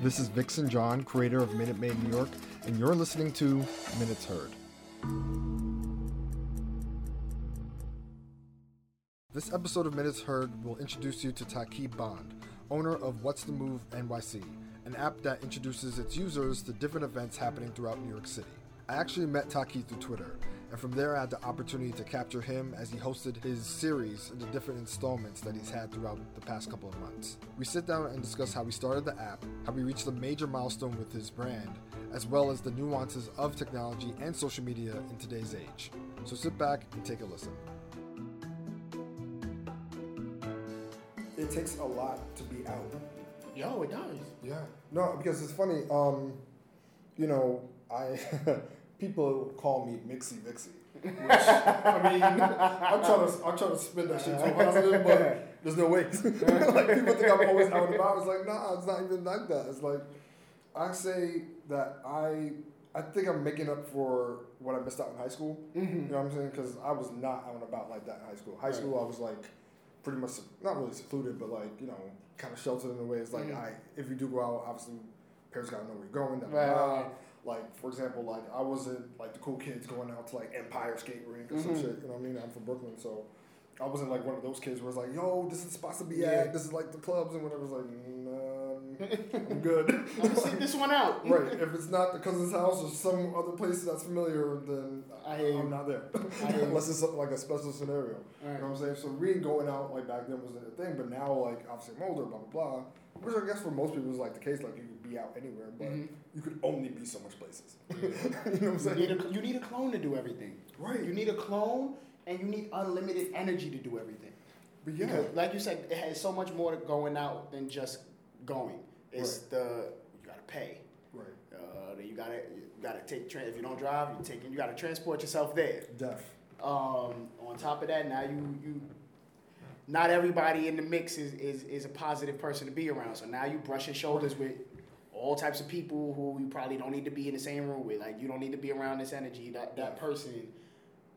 This is Vixen John, creator of Minute Maid New York, and you're listening to Minutes Heard. This episode of Minutes Heard will introduce you to Taki Bond, owner of What's the Move NYC, an app that introduces its users to different events happening throughout New York City. I actually met Taki through Twitter, and from there I had the opportunity to capture him as he hosted his series in the different installments that he's had throughout the past couple of months. We sit down and discuss how he started the app, how he reached a major milestone with his brand, as well as the nuances of technology and social media in today's age. So sit back and take a listen. It takes a lot to be out. Yo, it does. Yeah. No, because it's funny. Um, you know, I people call me Mixy Vixy. Which I mean, I'm trying to I'm trying to spin that shit to a positive, but there's no way. like people think I'm always out and about. It's like nah, it's not even like that. It's like I say that I I think I'm making up for what I missed out in high school. Mm-hmm. You know what I'm saying? Because I was not out and about like that in high school. High school, I was like pretty much not really secluded, but like you know, kind of sheltered in a way. It's like Mhm. I if you do go out, obviously parents gotta know where you're going. Right. Like for example, like I wasn't like the cool kids going out to like Empire Skate Rink or some Mhm. shit. You know what I mean? I'm from Brooklyn, so. I wasn't like one of those kids where it's like, yo, this is supposed to be Yeah. at. This is like the clubs and whatever. It's like, um, I'm good. I'm gonna sit this one out. right. If it's not the cousin's house or some other place that's familiar, then I, I'm not there. Unless it's like a special scenario. Right. You know what I'm saying? So reading going out like back then wasn't a thing, but now like obviously I'm older, blah blah blah. Which I guess for most people is like the case, like you could be out anywhere, but Mhm. you could only be so much places. you know what I'm You saying? need, a, you need a clone to do everything. right. You need a clone, and you need unlimited energy to do everything. but yeah. Because, like you said, it has so much more to going out than just going. It's the you gotta pay. right. Uh, then you gotta you gotta take tra- if you don't drive, you taking you gotta transport yourself there. Deaf. Um, on top of that, now you you not everybody in the mix is, is is a positive person to be around. So now you brushing shoulders with all types of people who you probably don't need to be in the same room with. Like you don't need to be around this energy, that that person.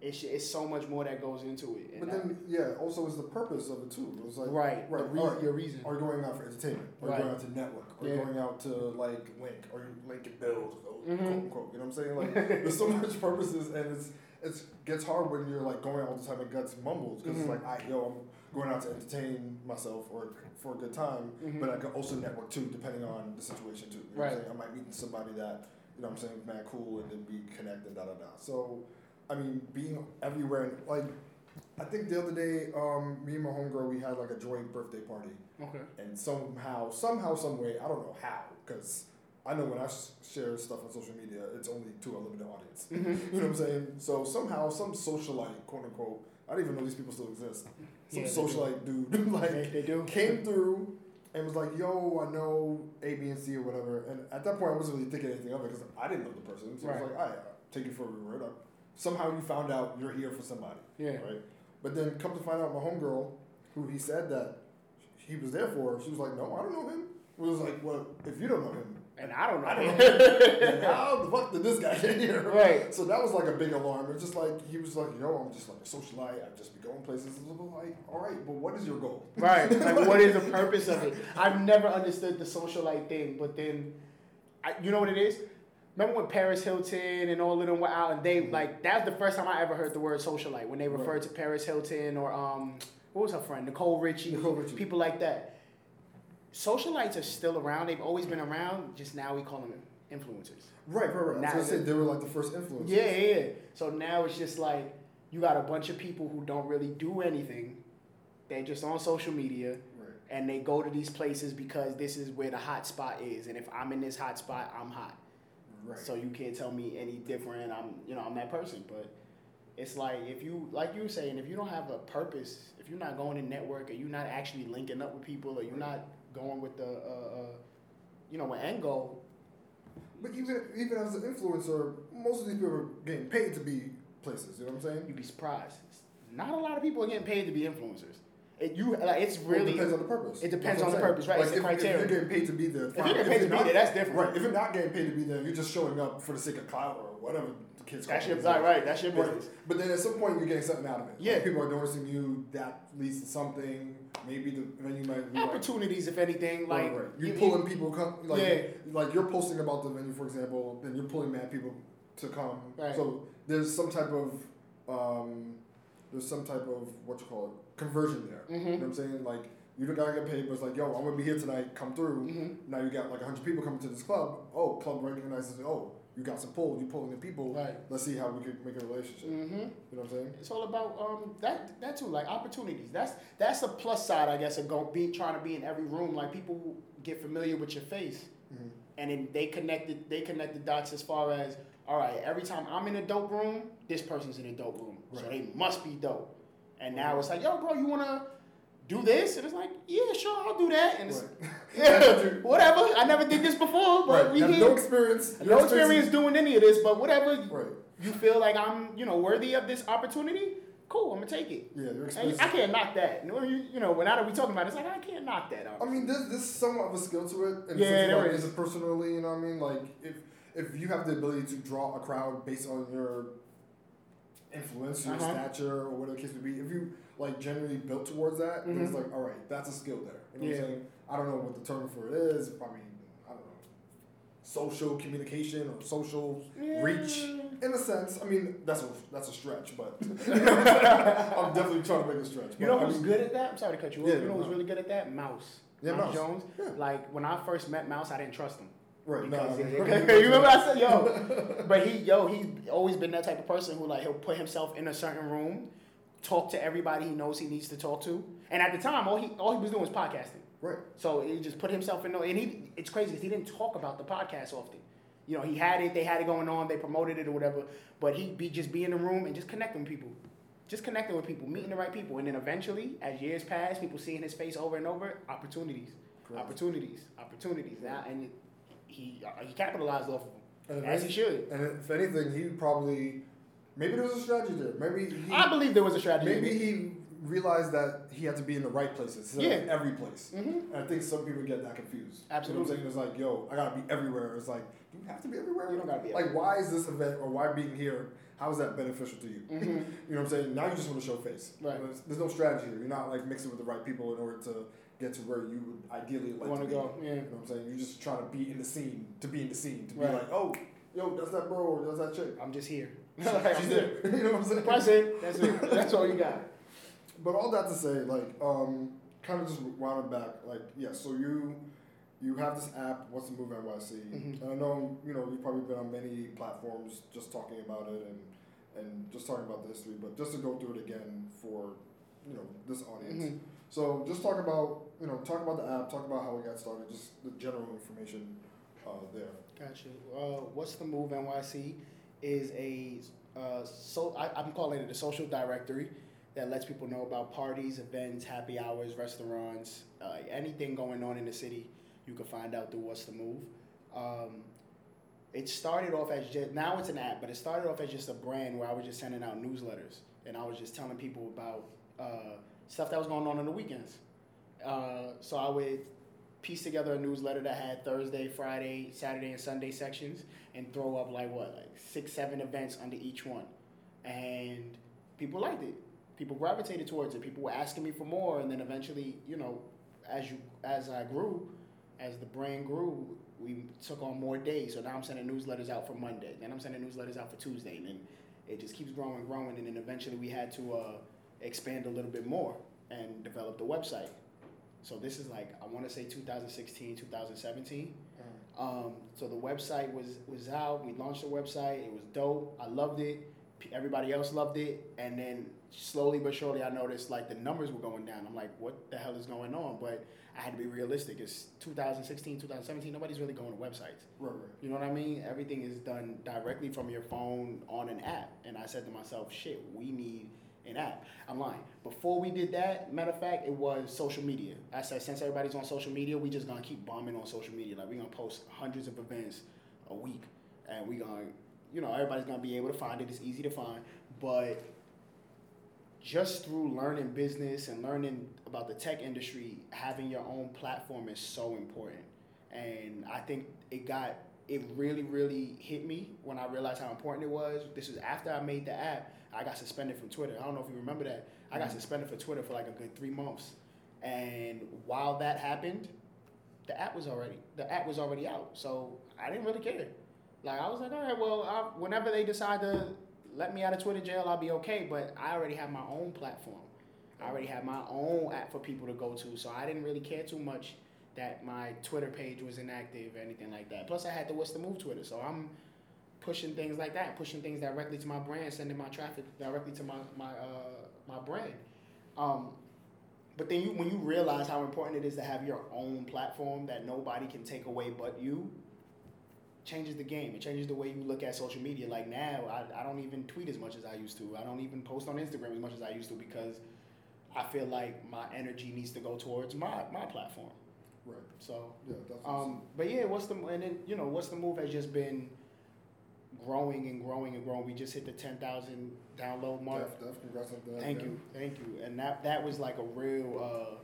It's it's so much more that goes into it. But then yeah, also is the purpose of it too. It was like right, right, rea- alright. your reason. Or going out for entertainment, or Right. going out to network, or Yeah. going out to like link, or link and build, quote Mhm. unquote. You know what I'm saying? Like there's so much purposes, and it's it's gets hard when you're like going out all the time and guts mumbles because Mhm. it's like I yo I'm going out to entertain myself or for a good time, Mhm. but I can also network too depending on the situation too. You know Right. I might meet somebody that you know what I'm saying mad cool and then we connect and da da da. So I mean being everywhere and like. I think the other day, um, me and my homegirl, we had like a joint birthday party, Okay. and somehow, somehow, some way, I don't know how, because I know when I sh- share stuff on social media, it's only to a limited audience. Mm-hmm. You know what I'm saying? So somehow, some socialite, quote unquote, I don't even know these people still exist. Some Yeah, they socialite dude, like, they do. came through and was like, "Yo, I know A, B, and C or whatever." And at that point, I wasn't really thinking anything of it because I didn't know the person. So I was like, "I take you for a word." I- Somehow, you found out you're here for somebody Yeah. right? But then come to find out, my homegirl, who he said that he was there for, she was like, "No, I don't know him." It was like, "Well, if you don't know him, And I don't know. I don't know how the fuck did this guy get here?" Right. So that was like a big alarm. It's just like he was like, "Yo, I'm just like a socialite. I just be going places." Like, "All right, but what is your goal?" Right. Like, what is the purpose of it? I've never understood the socialite thing, but then, I, you know what it is? Remember when Paris Hilton and all of them were out, and they like that was the first time I ever heard the word socialite when they referred Right. to Paris Hilton or um, what was her friend Nicole Richie, Nicole Richie. people like that. Socialites are still around. They've always been around. Just now we call them influencers. Right, right, right. I Now gonna say they were like the first influencers. Yeah, yeah, yeah. So now it's just like you got a bunch of people who don't really do anything. They're just on social media Right. and they go to these places because this is where the hot spot is. And if I'm in this hot spot, I'm hot. Right. So you can't tell me any different. I'm, you know, I'm that person. But it's like if you, like you were saying, if you don't have a purpose, if you're not going to network, or you're not actually linking up with people, or you're not going with the, uh, uh, you know, an end goal. But even even as an influencer, most of these people are getting paid to be places. You know what I'm saying? You'd be surprised. Not a lot of people are getting paid to be influencers. it, you like it's Well, really it depends on the purpose. it depends on the purpose, right? It's the if, criteria. If you're getting paid to be there, If you're getting paid to be not- there, that's different. Right. If you're not getting paid to be there, you're just showing up for the sake of clout or whatever kids That's your these right. That's your Right. business. But then at some point you're getting something out of it. Yeah. Like, people are noticing you. That leads to something. Maybe the venue might be like, Opportunities, if anything, like right, right. you you- pulling people come like Yeah. like you're posting about the venue for example, then you're pulling mad people to come. Right. So there's some type of um, there's some type of what you call it conversion there. Mhm. You know what I'm saying? Like you don't gotta get paid, but it's like yo, I'm gonna be here tonight. Come through. Mhm. Now you got like hundred people coming to this club. Oh, club recognizes. Oh, you got some pull. You pulling the people. Right. Let's see how we can make a relationship. Mm-hmm. You know what I'm saying? It's all about um that that too, like opportunities. That's that's the plus side, I guess, of go be trying to be in every room. Like people get familiar with your face, Mhm. and then they connected they connect the dots as far as all right. Every time I'm in a dope room, this person's in a dope room, so they must be dope. And now it's like, yo, bro, you wanna do this? And it's like, yeah, sure, I'll do that. And it's Right. yeah, whatever. I never did this before, but right. we have no experience. no experience doing any of this, but whatever Right. you feel like I'm, you know, worthy of this opportunity, cool, I'm gonna take it. Yeah, your And experience. I can't knock that. You know, you, know, when now that we talking about it, it's like I can't knock that out. I mean, there's, there's somewhat of a skill to it. And Yeah, there like, is. It personally, you know what I mean? Like, if if you have the ability to draw a crowd based on your influence, your Uh-huh. stature, or whatever the case may be, if you like generally built towards that, Mhm. like, all right, that's a skill there. You know what I'm saying? I don't know what the term for it is. Probably, I don't know, social communication or social Yeah. reach. In a sense, I mean, that's a that's a stretch, but I'm definitely trying to make a stretch. You know I who's mean, good at that? I'm sorry to cut you off. Yeah, you know who's no. really good at that? Mouse. Yeah, Mouse. Jones. Yeah. Like when I first met Mouse, I didn't trust him. Right, Because no, you remember I said, yo, but he, yo, he's always been that type of person who like he'll put himself in a certain room, talk to everybody he knows he needs to talk to, and at the time, all he all he was doing was podcasting. Right. So he just put himself in, and he it's crazy 'cause he didn't talk about the podcast often. You know, he had it, they had it going on, they promoted it or whatever, but he'd be just be in the room and just connecting with people. Just connecting with people, meeting the right people, and then eventually, as years pass, people seeing his face over and over, opportunities, Correct. opportunities, opportunities. Now, and he he capitalized off of them if as he should. And if anything, he probably maybe there was a strategy there. Maybe he I believe there was a strategy. maybe he realized that he had to be in the right places Yeah. every place. Mhm. And I think some people get that confused. Absolutely. You know what I'm saying? It's like, yo, I gotta be everywhere. It's like, do you have to be everywhere? You don't gotta be Like, why is this event or why being here? How is that beneficial to you? Mhm. you know what I'm saying? Now you just want to show face. Right. There's, there's no strategy here. You're not like mixing with the right people in order to get to where you would ideally like Want to be. go? Yeah. You know what I'm saying? You're just trying to be in the scene, to be in the scene, to be Right. like, oh, yo, that's that bro, or that's that chick. I'm just here. She's I'm there. you know what I'm saying? That's it. That's it. That's all you got. But all that to say, like, um, kind of just round it back, like, yeah. So you, you have this app, What's the Move NYC. Mhm. And I know, you know, you've probably been on many platforms just talking about it and and just talking about the history. But just to go through it again for, you know, this audience. Mhm. So just talk about, you know, talk about the app, talk about how it got started, just the general information uh, there. Gotcha. Uh, What's the Move NYC is a uh, so I, I'm calling it a social directory that lets people know about parties, events, happy hours, restaurants, uh, anything going on in the city. You can find out through What's the Move. Um, it started off as just now it's an app, but it started off as just a brand where I was just sending out newsletters and I was just telling people about uh, stuff that was going on on the weekends. Uh, so I would piece together a newsletter that had Thursday, Friday, Saturday, and Sunday sections, and throw up like what, like six, seven events under each one, and people liked it. People gravitated towards it. People were asking me for more, and then eventually, you know, as you as I grew, as the brand grew, we took on more days. So now I'm sending newsletters out for Monday. Then I'm sending newsletters out for Tuesday, and then it just keeps growing growing. And then eventually we had to uh, expand a little bit more and develop the website. So this is like I want to say 2016, 2017. Um, so the website was was out. We launched the website. It was dope. I loved it. Everybody else loved it. And then slowly but surely, I noticed like the numbers were going down. I'm like, what the hell is going on? But I had to be realistic. It's 2016, 2017. Nobody's really going to websites. Right, right. You know what I mean? Everything is done directly from your phone on an app. And I said to myself, shit, we need an app. I'm lying. Before we did that, matter of fact, it was social media. I said, since everybody's on social media, we just gonna keep bombing on social media. Like, we gonna post hundreds of events a week. And we gonna, you know, everybody's gonna be able to find it. It's easy to find. But just through learning business and learning about the tech industry, having your own platform is so important. And I think it got it really, really hit me when I realized how important it was. This was after I made the app. I got suspended from Twitter. I don't know if you remember that. I got mm-hmm. suspended for Twitter for like a good three months. And while that happened, the app was already the app was already out. So I didn't really care. Like I was like, all right, well, I, whenever they decide to let me out of Twitter jail, I'll be okay. But I already have my own platform. I already have my own app for people to go to, so I didn't really care too much that my Twitter page was inactive or anything like that. Plus, I had the What's the Move Twitter, so I'm pushing things like that, pushing things directly to my brand, sending my traffic directly to my my uh, my brand. Um, but then you, when you realize how important it is to have your own platform that nobody can take away but you, changes the game. It changes the way you look at social media. Like now, I, I don't even tweet as much as I used to. I don't even post on Instagram as much as I used to because I feel like my energy needs to go towards my, my platform. Right. So, Yeah, um, but yeah, what's the and then you know what's the move has just been growing and growing and growing. We just hit the ten thousand download mark. Def, def, congrats on that. Thank yeah. you, thank you. And that that was like a real uh,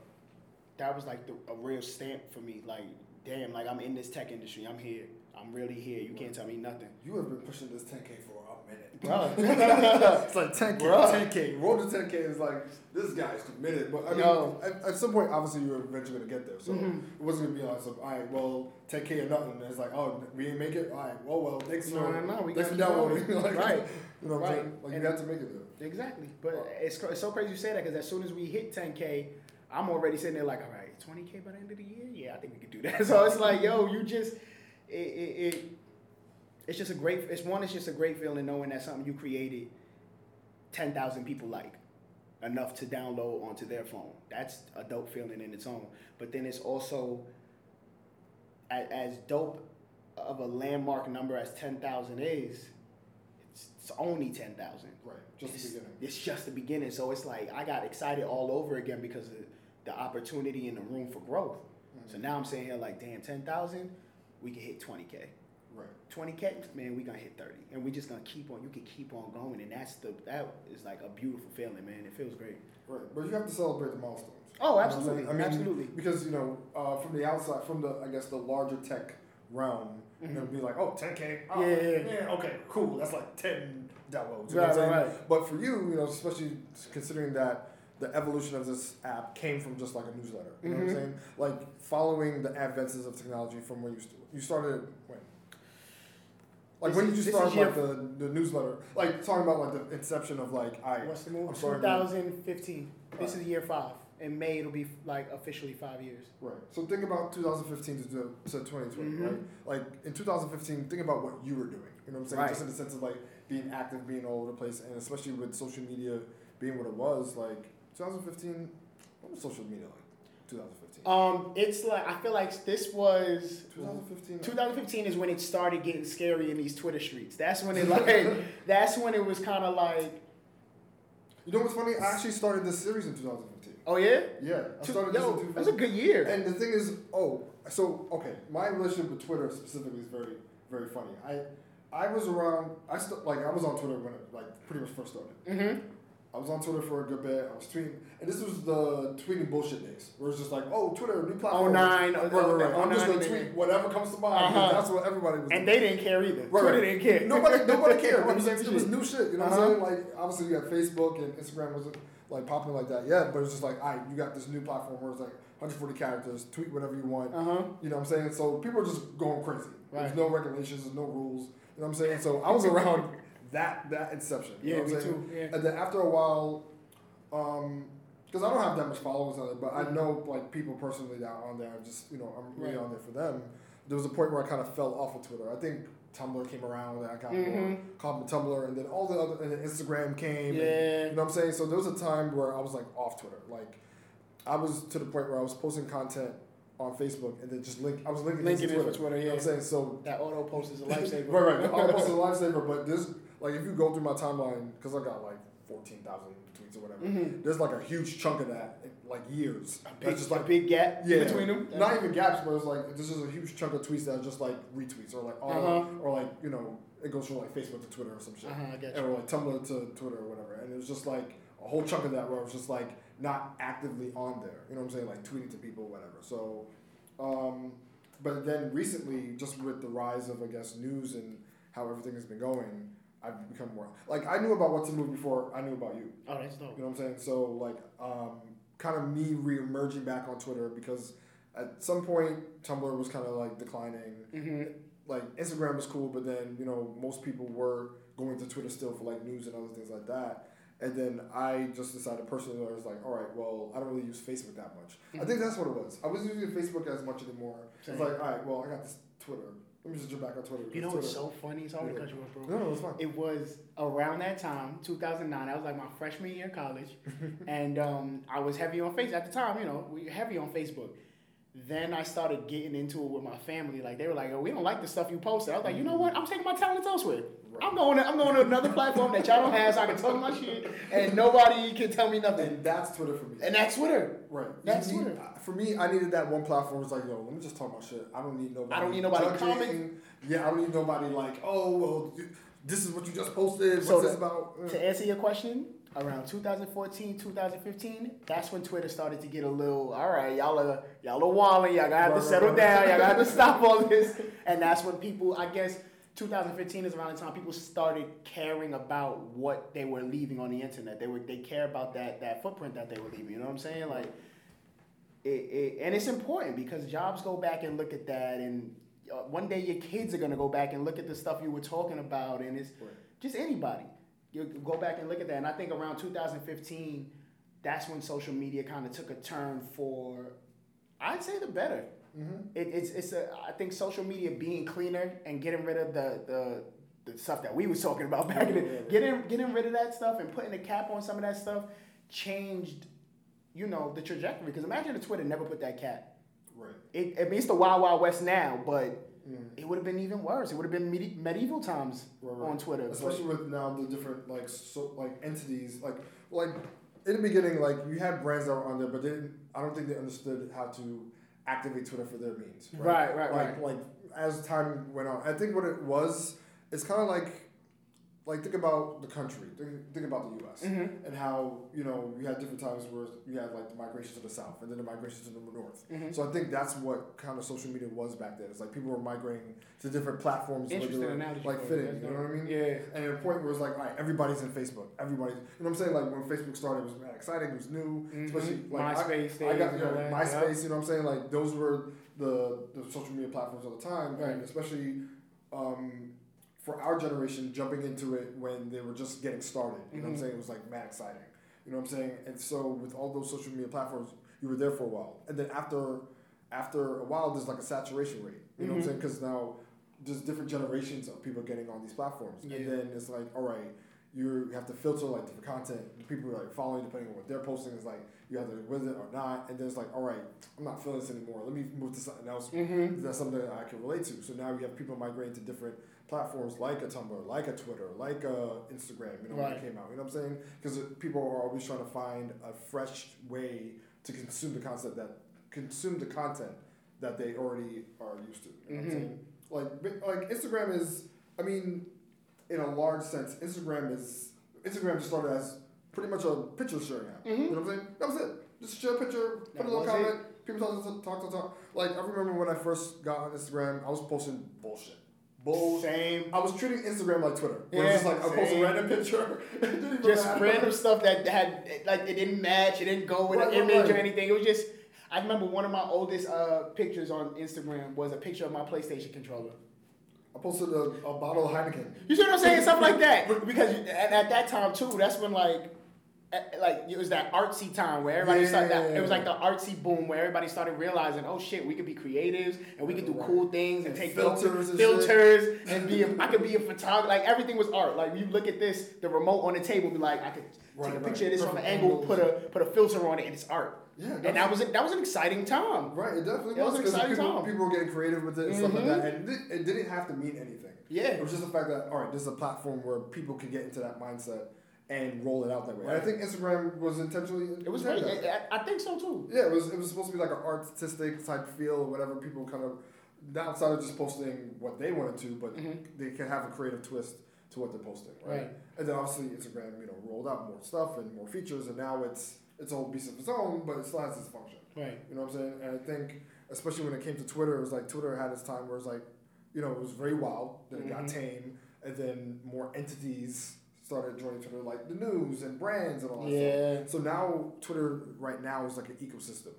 that was like the, a real stamp for me. Like, damn, like I'm in this tech industry. I'm here. I'm really here. You can't tell me nothing. You have been pushing this 10K for a minute. It's like 10K, Bruh. 10K. Road to 10K is like, this guy's committed. But I mean, Yo. at, at some point, obviously, you were eventually going to get there. So Mhm. it wasn't going to be like, some, all right, well, 10K or nothing. And it's like, oh, we didn't make it? All right, well, well, thanks No, for, no, no, we thanks for downloading. like, Right. You know what Right. I'm saying? Like, And- you got to make it there. Exactly. But it's, it's so crazy you say that because as soon as we hit 10K, I'm already sitting there like, all right, 20K by the end of the year? Yeah, I think we could do that. So it's like, yo, you just, it, it, it it's just a great, it's one, it's just a great feeling knowing that something you created 10,000 people like enough to download onto their phone. That's a dope feeling in its own. But then it's also as, as dope of a landmark number as 10,000 is, it's, it's only 10,000 Right. Just it's, the beginning. It's just the beginning. So it's like I got excited all over again because of the opportunity and the room for growth. Mm-hmm. So now I'm saying here like, damn, ten thousand, we can hit twenty k. Right. Twenty k, man, we gonna hit thirty, and we just gonna keep on. You can keep on going, and that's the that is like a beautiful feeling, man. It feels great. Right. But you have to celebrate the milestones. Oh, You know absolutely. I mean, absolutely. Because you know, uh, from the outside, from the I guess the larger tech realm, Mhm. it'll be like, oh, 10k. Oh, Yeah, yeah, yeah. okay, cool. That's like 10 downloads. You Right, know what I'm saying? right, right. But for you, you know, especially considering that the evolution of this app came from just like a newsletter. You know what I'm Mhm. saying? Like following the advances of technology from when you st- you started when. Like when you this start like the, the newsletter? Like talking about like the inception of like I What's the move? I'm sorry, man. 2015. This is year five. In May, it'll be like officially five years. Right. So think about 2015 to, to 2020, Mhm. right? Like in 2015, think about what you were doing. You know what I'm saying? Right. Just in the sense of like being active, being all over the place, and especially with social media being what it was. Like 2015, what was social media like? 2015. Um, it's like I feel like this was 2015. 2015 is when it started getting scary in these Twitter streets. That's when it like that's when it was kind of like, You know what's funny? I actually started this series in 2015. oh yeah, Yeah, I started this yo, in 2015. that's a good year. And the thing is, oh, so okay, my relationship with Twitter specifically is very, very funny. I, I was around. I st- like I was on Twitter when it like pretty much first started. mm-hmm. I was on Twitter for a good bit. I was tweeting, and this was the tweeting bullshit days, where it's just like, oh, Twitter, new platform. 09, right, right, right. I'm just gonna tweet whatever comes to mind. Uh-huh. That's what everybody was. And doing. they didn't care either. Right, Twitter didn't care. nobody, nobody cared. It was, it was new shit. You know what Uh-huh. I'm saying? Like obviously you got Facebook and Instagram wasn't like popping like that yet, but it's just like, all right, you got this new platform where it's like 140 characters, tweet whatever you want. Uh huh. You know what I'm saying? So people are just going crazy. Right. There's no regulations, there's no rules. You know what I'm saying? So I was around that that inception. You Yeah, know what me I'm saying? too. Yeah. And then after a while, um, because I don't have that much followers on it, but I know like people personally that are on there. I'm just you know I'm really Right. on there for them. There was a point where I kind of fell off of Twitter. I think Tumblr came around and I got more Mhm. called me Tumblr, and then all the other and then Instagram came. and- Yeah. you know what I'm saying? So there was a time where I was like off Twitter. Like I was to the point where I was posting content on Facebook and then just link. I was linking, Linking to it Twitter. Twitter, You know what I'm saying? So That auto post is a lifesaver. right, right. I'll post a lifesaver, but this like if you go through my timeline because I got like fourteen thousand tweets or whatever. Mhm. There's like a huge chunk of that, like years. A big, just a like big gap yeah, between them. Not even gaps, but it's like this is a huge chunk of tweets that are just like retweets or like auto, Uh-huh. or like you know it goes from like Facebook to Twitter or some shit, Uh-huh, or like Tumblr to Twitter or whatever. And it was just like a whole chunk of that where I was just like not actively on there. You know what I'm saying? Like tweeting to people, whatever. So, um, but then recently, just with the rise of I guess news and how everything has been going, I've become more like I knew about What's the Move before I knew about you. Oh, that's dope. You know what I'm saying? So like, um, kind of me re-emerging back on Twitter because at some point Tumblr was kind of like declining. Mm-hmm. Like Instagram was cool, but then you know most people were going to Twitter still for like news and other things like that. And then I just decided personally, I was like, all right, well, I don't really use Facebook that much. I think that's what it was. I wasn't using Facebook as much anymore. It's Same. like, all right, well, I got this Twitter. Let me just jump back on Twitter. You know what's so funny? Sorry to Yeah. cut you off, bro. No, no, it's fine. It was around that time, 2009. That was like my freshman year in college, and um, I was heavy on Facebook at the time. You know, we were heavy on Facebook. Then I started getting into it with my family. Like they were like, "Oh, we don't like the stuff you posted." I was like, "You know what? I'm taking my talents elsewhere. I'm going. To, I'm going to another platform that y'all don't have, so I can talk my shit, and nobody can tell me nothing." And that's Twitter for me. And that's Twitter. Right. That's need- Twitter. For me, I needed that one platform. It's like, yo, let me just talk my shit. I don't need nobody. I don't need nobody judging. comment. Yeah, I don't need nobody like, oh, well, you- this is what you just posted. What's So this the- about? Uh, To answer your question, around 2014, 2015, that's when Twitter started to get a little, all right, y'all are y'all are walling, y'all gotta have to settle down, y'all gotta have to stop all this. And that's when people, I guess 2015 is around the time people started caring about what they were leaving on the internet. They were they care about that that footprint that they were leaving. You know what I'm saying? Like it, it and it's important because jobs go back and look at that and uh, one day your kids are gonna go back and look at the stuff you were talking about and it's Right. just anybody. You go back and look at that. And I think around 2015, that's when social media kind of took a turn for, I'd say the better. Mhm. It, it's it's a I think social media being cleaner and getting rid of the the, the stuff that we was talking about back in the, getting getting rid of that stuff and putting a cap on some of that stuff changed, you know, the trajectory. Because imagine if Twitter never put that cap. Right. It, I mean, it's the wild wild west now, but Mm. it would have been even worse. It would have been medi- medieval times Right, right. on Twitter. But- Especially with now the different like so like entities like like in the beginning like you had brands that were on there, but they didn't. I don't think they understood how to activate Twitter for their means. Right, right, like, right. Like as time went on, I think what it was, it's kind of like, like think about the country, think, think about the U.S. Mhm. and how you know you had different times where you had like the migration to the south and then the migration to the north. Mhm. So I think that's what kind of social media was back then. It's like people were migrating to different platforms, where they were, like fitting. You know what I mean? Yeah. And at a point where it's like, all right, everybody's in Facebook. Everybody's, you know what I'm saying? Like when Facebook started, it was mad exciting. It was new, Mhm. especially like I- MySpace I, got you know, that, MySpace. You know what I'm saying? Like those were the the social media platforms at the time, Right. and especially um, for our generation, jumping into it when they were just getting started. You know what I'm Mhm. saying? It was like mad exciting. You know what I'm saying? And so with all those social media platforms, you were there for a while, and then after after a while, there's like a saturation rate. You know what I'm Mhm. saying? Because now there's different generations of people getting on these platforms, Yeah. and then it's like, all right, you have to filter like different content. The people are like following depending on what they're posting is like you have to with it or not, and then it's like, all right, I'm not feeling this anymore. Let me move to something else. Mm-hmm. That's something that I can relate to. So now you have people migrating to different platforms like a Tumblr, like a Twitter, like a Instagram. You know when it came out. You know what I'm saying? Because people are always trying to find a fresh way to consume the concept that consume the content that they already are used to. You know what I'm Mhm. saying? Like like Instagram is. I mean, in a large sense, Instagram is Instagram just started as pretty much a picture sharing app. Mhm. You know what I'm saying? That was it. Just share a picture, put a little comment. People talk, talk, talk, talk, talk. Like I remember when I first got on Instagram, I was posting bullshit. Bull. Same. I was treating Instagram like Twitter. Where it's just Yeah, like I post a random picture. it didn't even Just matter. random stuff that had like it didn't match, it didn't go with Right, an right, image or anything. It was just. I remember one of my oldest uh, pictures on Instagram was a picture of my PlayStation controller. I posted a, a bottle of Heineken. You see what I'm saying? Stuff like that. Because at, at that time too, that's when like, Eh, like it was that artsy time where everybody started. That, it was like the artsy boom where everybody started realizing, oh shit, we could be creatives and we could do cool things and, And take filters filters, and filters and be. A, I could be a photographer. Like everything was art. Like you look at this, the remote on the table, be like, I could Right, take a right. picture of this from an angle, put a put a filter on it, and it's art. Yeah, And that was that was an exciting time. Right, it definitely That was was an exciting people, time. people were getting creative with it and stuff like that, mm-hmm. and it, it didn't have to mean anything. Yeah. It was just the fact that all right, this is a platform where people can get into that mindset and roll it out that way. And I think Instagram was intentionally. It was intended great. that. I, I think so too. Yeah, it was. It was supposed to be like an artistic type feel or whatever. People kind of outside of just posting what they wanted to, but Mhm. they can have a creative twist to what they're posting, right? Right. And then obviously Instagram, you know, rolled out more stuff and more features, and now it's it's a whole beast of its own, but it still has its function. Right. You know what I'm saying? And I think, especially when it came to Twitter, it was like Twitter had its time where it was like, you know, it was very wild, then it got Mhm. tame, and then more entities started joining Twitter, like the news and brands and all that stuff. Yeah. So now Twitter right now is like an ecosystem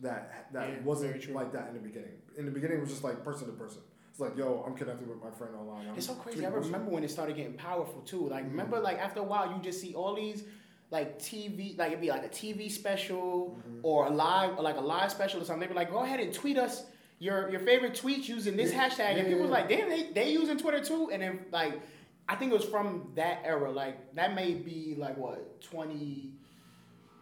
that that Yeah, wasn't true. like that in the beginning. In the beginning, it was just like person to person. It's like, yo, I'm connected with my friend online. I'm It's so crazy. I remember when it started getting powerful too. Like, Mhm. remember, like after a while, you just see all these, like TV, like it'd be like a TV special Mhm. or a live, or like a live special or something. They'd be like, go ahead and tweet us your your favorite tweets using this Yeah, hashtag, and people was like, damn, they they using Twitter too. And then like, I think it was from that era. Like that may be like what 20,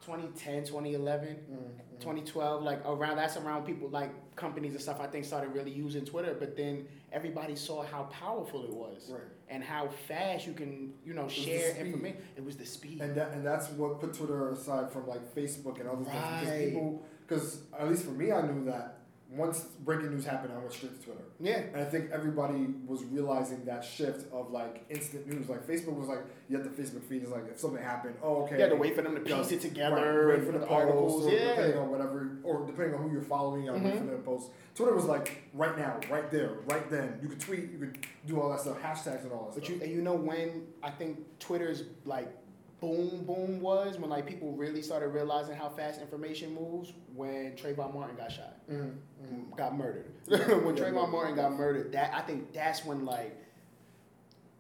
2010, 2011. Mhm. 2012, like around that's around people like companies and stuff. I think started really using Twitter, but then everybody saw how powerful it was Right. and how fast you can, you know, share information. It was the speed. And that and that's what put Twitter aside from like Facebook and other things because Right. people because at least for me I knew that once breaking news happened I went straight to Twitter yeah, and I think everybody was realizing that shift of like instant news like Facebook was like you had the Facebook feed is like if something happened oh okay you had to wait for them to piece it right, together wait for the the articles. or Yeah, depending on whatever, or depending on who you're following, you gotta wait for them to post. Twitter was like right now, right there, right then. You could tweet, you could do all that stuff, hashtags and all that but stuff. you and you know when I think Twitter's like boom boom was when like people really started realizing how fast information moves when Trayvon Martin got shot. Mhm, mhm. got murdered. When yeah, Trayvon. Martin got murdered, that I think that's when like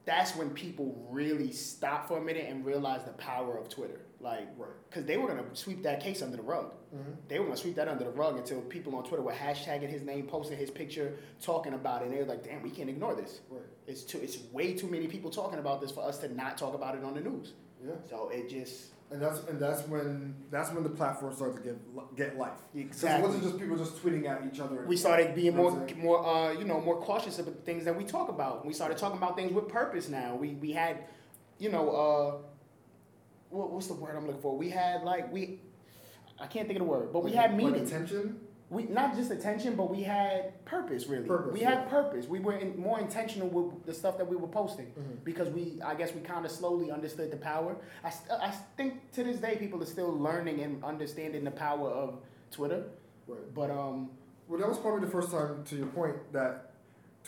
that's when people really stopped for a minute and realized the power of Twitter. Like, because they were gonna sweep that case under the rug. Mhm. They were gonna sweep that under the rug until people on Twitter were hashtagging his name, posting his picture, talking about it. And they were like, "Damn, we can't ignore this. Right. It's too. It's way too many people talking about this for us to not talk about it on the news." Yeah. So it just And that's and that's when that's when the platform started to get get life. exactly. It wasn't just people just tweeting at each other. we started being more more uh, you know more cautious about the things that we talk about. We started talking about things with purpose now. We we had you know uh, what, what's the word I'm looking for? We had like we I can't think of the word, but we had Like meaning. attention. We not just attention, but we had purpose. Really, Purpose, we yeah. had purpose. We were in, more intentional with the stuff that we were posting Mhm. because we I guess we kind of slowly understood the power. I st- I think to this day people are still learning and understanding the power of Twitter. Right. But um Well, that was probably the first time, to your point, that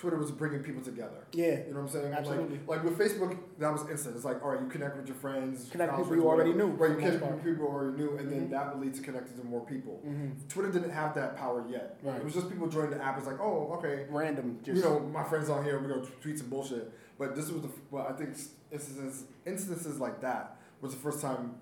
Twitter was bringing people together. yeah, You know what I'm saying? Absolutely. Like, like with Facebook, that was instant. It's like, all right, you connect with your friends, Connect with people you already knew, Right, you connect with people you already knew, and then Mhm. that would lead to connecting to more people. hmm Twitter didn't have that power yet. Right. It was just people joining the app. It's like, oh, okay, random just you know, my friends on here, we're gonna tweet some bullshit. But this was the, well, I think instances, instances like that was the first time,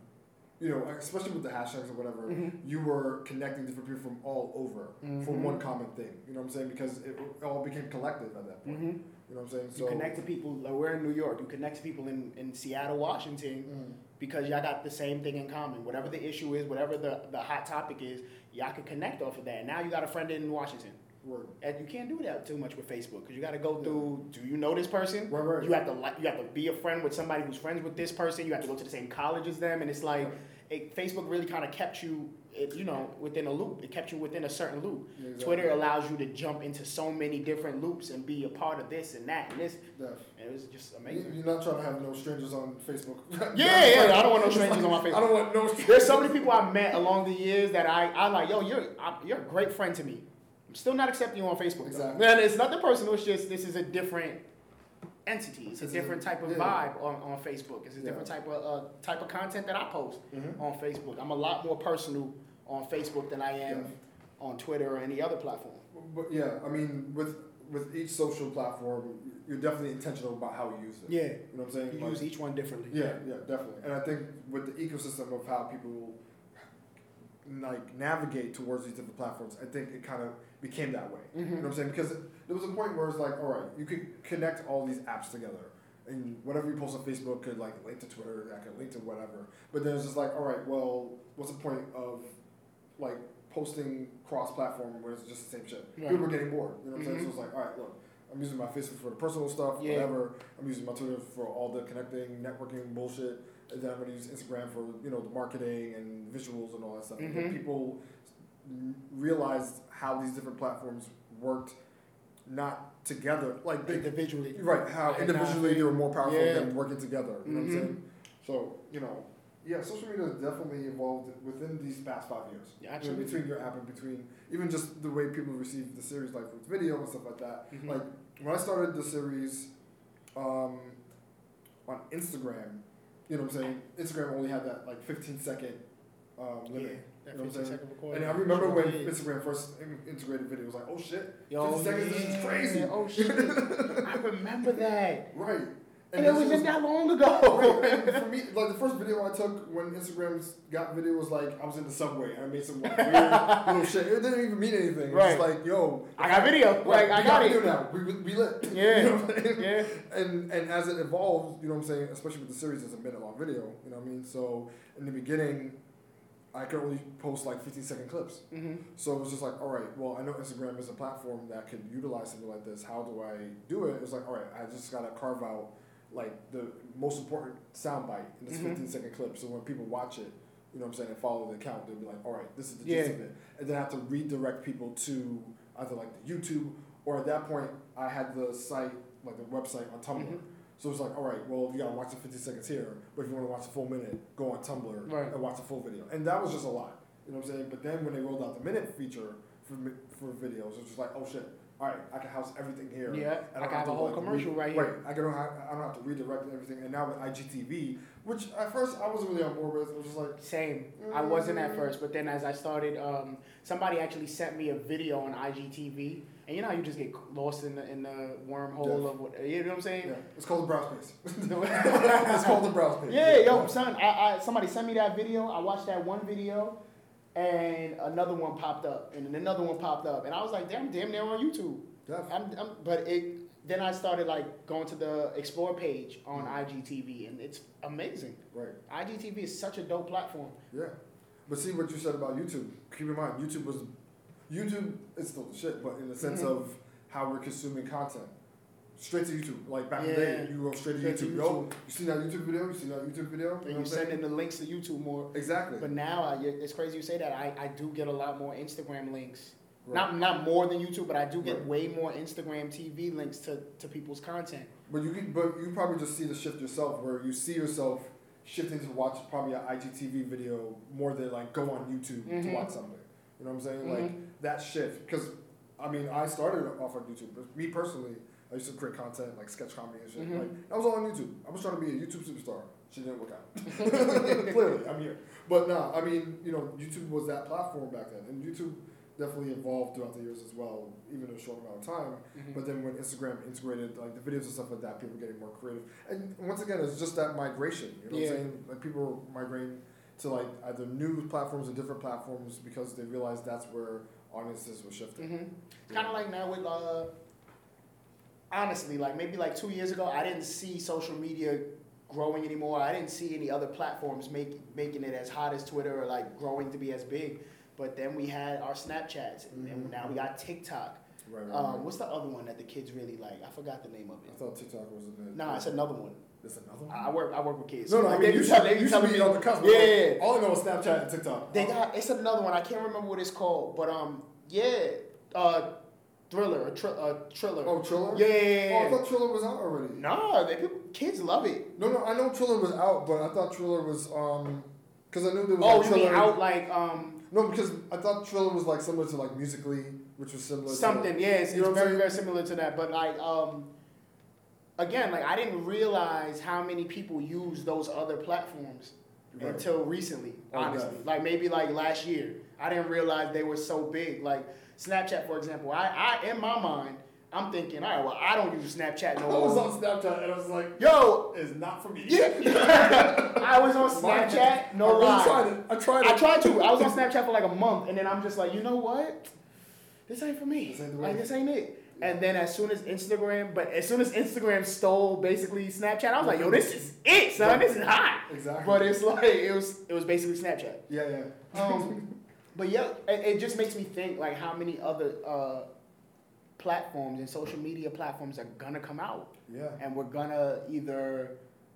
you know, especially with the hashtags or whatever, Mhm. you were connecting different people from all over for Mhm. one common thing. You know what I'm saying? Because it, all became collective at that point. hmm You know what I'm saying? So You connect to people. Like we're in New York. You connect to people in, in Seattle, Washington, Mm. because y'all got the same thing in common. Whatever the issue is, whatever the, the hot topic is, y'all can connect off of that. Now you got a friend in Washington. Word. And you can't do that too much with Facebook because you got to go through. Do you know this person? Right, right. You have to like. You have to be a friend with somebody who's friends with this person. You have to go to the same college as them, and it's like it, Facebook really kind of kept you, it, you know, within a loop. It kept you within a certain loop. Exactly. Twitter allows you to jump into so many different loops and be a part of this and that and this. Def. It was just amazing. You're not trying to have no strangers on Facebook. Yeah, yeah, I don't want no strangers on my I don't want no strangers. There's so many people I met along the years that I I like. Yo, you're I, you're a great friend to me. Still not accepting you on Facebook. Exactly. Man, it's nothing personal. It's just this is a different entity. It's a different type of yeah. vibe on, on Facebook. It's a Yeah. different type of uh, type of content that I post Mhm. on Facebook. I'm a lot more personal on Facebook than I am Yeah. on Twitter or any other platform. But yeah, I mean, with with each social platform, you're definitely intentional about how you use it. Yeah, You know what I'm saying? you Like- use each one differently. Yeah, yeah, definitely. And I think with the ecosystem of how people like navigate towards these different platforms, I think it kind of became that way. You know what I'm saying? Because there was a point where it's like, all right, you could connect all these apps together. And whatever you post on Facebook could like link to Twitter, that could link to whatever. But then it's just like, all right, well, what's the point of like posting cross platform when it's just the same shit? Right. People are getting bored. You know what I'm saying? Mhm. So it's like, all right, look, I'm using my Facebook for the personal stuff, Yeah. whatever. I'm using my Twitter for all the connecting, networking bullshit. Then I'm gonna use Instagram for you know the marketing and visuals and all that stuff. Mhm. people realized how these different platforms worked not together. Like they, individually. right, how individually they were more powerful yeah. than working together. You know what I'm Mhm. saying? So you know, yeah, social media has definitely evolved within these past five years. Yeah, You know, absolutely. between your app and between even just the way people receive the series, like with video and stuff like that. Mhm. Like when I started the series um, on Instagram, you know what I'm saying? Instagram only had that like 15 second um, limit. that You know what I'm saying? And I remember when Instagram first integrated video, was like, oh shit, Yo, 50 seconds, this is yeah. crazy. Oh shit! I remember that. right. And, this it was- wasn't that long ago. Right, and for me, like the first video I took when Instagram got video was like I was in the subway and I made some like, weird little shit. It didn't even mean anything. It was Right. like, yo, I got video. right, Like I got video it. now. We, we, lit. Yeah. You know I'm saying? Yeah. And and as it evolved, you know what I'm saying, especially with the series, it's a minute long video. You know what I mean? So in the beginning, I could only post like 15 second clips. Mm-hmm. So it was just like, all right, well, I know Instagram is a platform that could utilize something like this. How do I do it? It was like, all right, I just gotta carve out like the most important soundbite in this Mhm. 15 second clip. So when people watch it, you know what I'm saying, and follow the account, they'll be like, all right, this is the Yeah. gist of it. And then I have to redirect people to either like the YouTube or at that point, I had the site, like the website on Tumblr. Mhm. So it's like, all right, well, you gotta watch the 50 seconds here, but if you wanna watch the full minute, go on Tumblr Right. and watch the full video. And that was just a lot. You know what I'm saying? But then when they rolled out the minute feature for for videos, it was just like, oh shit, all right, I can house everything here. Yeah, I I can have to, a whole like, commercial re- right here. Right, I don't have, I don't have to redirect everything. And now with IGTV, which at first I wasn't really on board with, it was just like, Same. I wasn't at first, but then as I started, um, somebody actually sent me a video on IGTV, and you know how you just get lost in the in the wormhole Yeah. of what you know what I'm saying? yeah, it's called the browse page. Yeah, it's called the browse page. yo, son, I, I somebody sent me that video. I watched that one video, and another one popped up, and then another one popped up, and I was like, damn, damn, they're on YouTube. I'm, I'm, but it then I started like going to the explore page on Mm. IGTV, and it's amazing. Right. IGTV is such a dope platform. Yeah. But see what you said about YouTube. Keep in mind, YouTube was YouTube is still the shit, but in the sense Mhm. of how we're consuming content. Straight to YouTube. Like back in the day, you go straight to Straight to YouTube. Yo, you see that YouTube video? You see that YouTube video? You And know you I'm sending the links to YouTube more. Exactly. But now I, it's crazy you say that. I, I do get a lot more Instagram links. Right. Not not more than YouTube, but I do get Right. way more Instagram TV links to, to people's content. But you can, but you probably just see the shift yourself, where you see yourself shifting to watch probably an IGTV video more than like go on YouTube to Mhm. watch something. You know what I'm saying? Mhm. Like that shift, because I mean, I started off on YouTube. But me personally, I used to create content like sketch comedy and shit. Mhm. Like that was all on YouTube. I was trying to be a YouTube superstar. She didn't work out. Clearly, I'm here. But no, I mean, you know, YouTube was that platform back then, and YouTube definitely evolved throughout the years as well, even in a short amount of time. Mhm. But then when Instagram integrated like the videos and stuff like that, people were getting more creative. And once again, it's just that migration. You know Yeah. what I'm saying? Like people were migrating to like either new platforms or different platforms because they realized that's where audiences were shifting. Mhm. It's kind of like now with uh, honestly, like maybe like two years ago, I didn't see social media growing anymore. I didn't see any other platforms make, making it as hot as Twitter or like growing to be as big. But then we had our Snapchats, and Mhm. now we got TikTok. Right, right, Um, right. what's the other one that the kids really like? I forgot the name of I it. thought TikTok was a bit. Nah, it's another one. It's another one. I work. I work with kids. no, no, I mean, they you should, tell- they you should be me- on the cusp. Yeah. All I know is Snapchat and TikTok. They got it's another one. I can't remember what it's called, but um, yeah, uh, Thriller, a, tr- a Triller. Oh, Triller? Yeah, yeah, Oh, yeah, I thought Triller was out already. No, they people, kids love it. No, no, I know Triller was out, but I thought Triller was um, because I knew there was. Oh, like, you mean out like um No, because I thought Triller was like similar to like Musical.ly, which was similar. something? To, Yeah, it's, it's very very similar to that. But like um, again, like I didn't realize how many people use those other platforms Right. until recently. Oh, Honestly, definitely. like maybe like last year, I didn't realize they were so big. Like Snapchat, for example, I, I in my mind, I'm thinking, all right, well, I don't use Snapchat no I was on Snapchat and I was like, Yo, "It's not for me." yeah, I was on Snapchat. No I really lie. tried it. I tried it. I tried to. I was on Snapchat for like a month, and then I'm just like, you know what? This ain't for me. This ain't like this ain't it. And then as soon as Instagram, but as soon as Instagram stole basically Snapchat, I was like, yo, this is it, son. This is hot. Exactly. But it's like it was it was basically Snapchat. yeah, yeah. Um, but yeah, it, it just makes me think like how many other uh, platforms and social media platforms are gonna come out, yeah. and we're gonna either,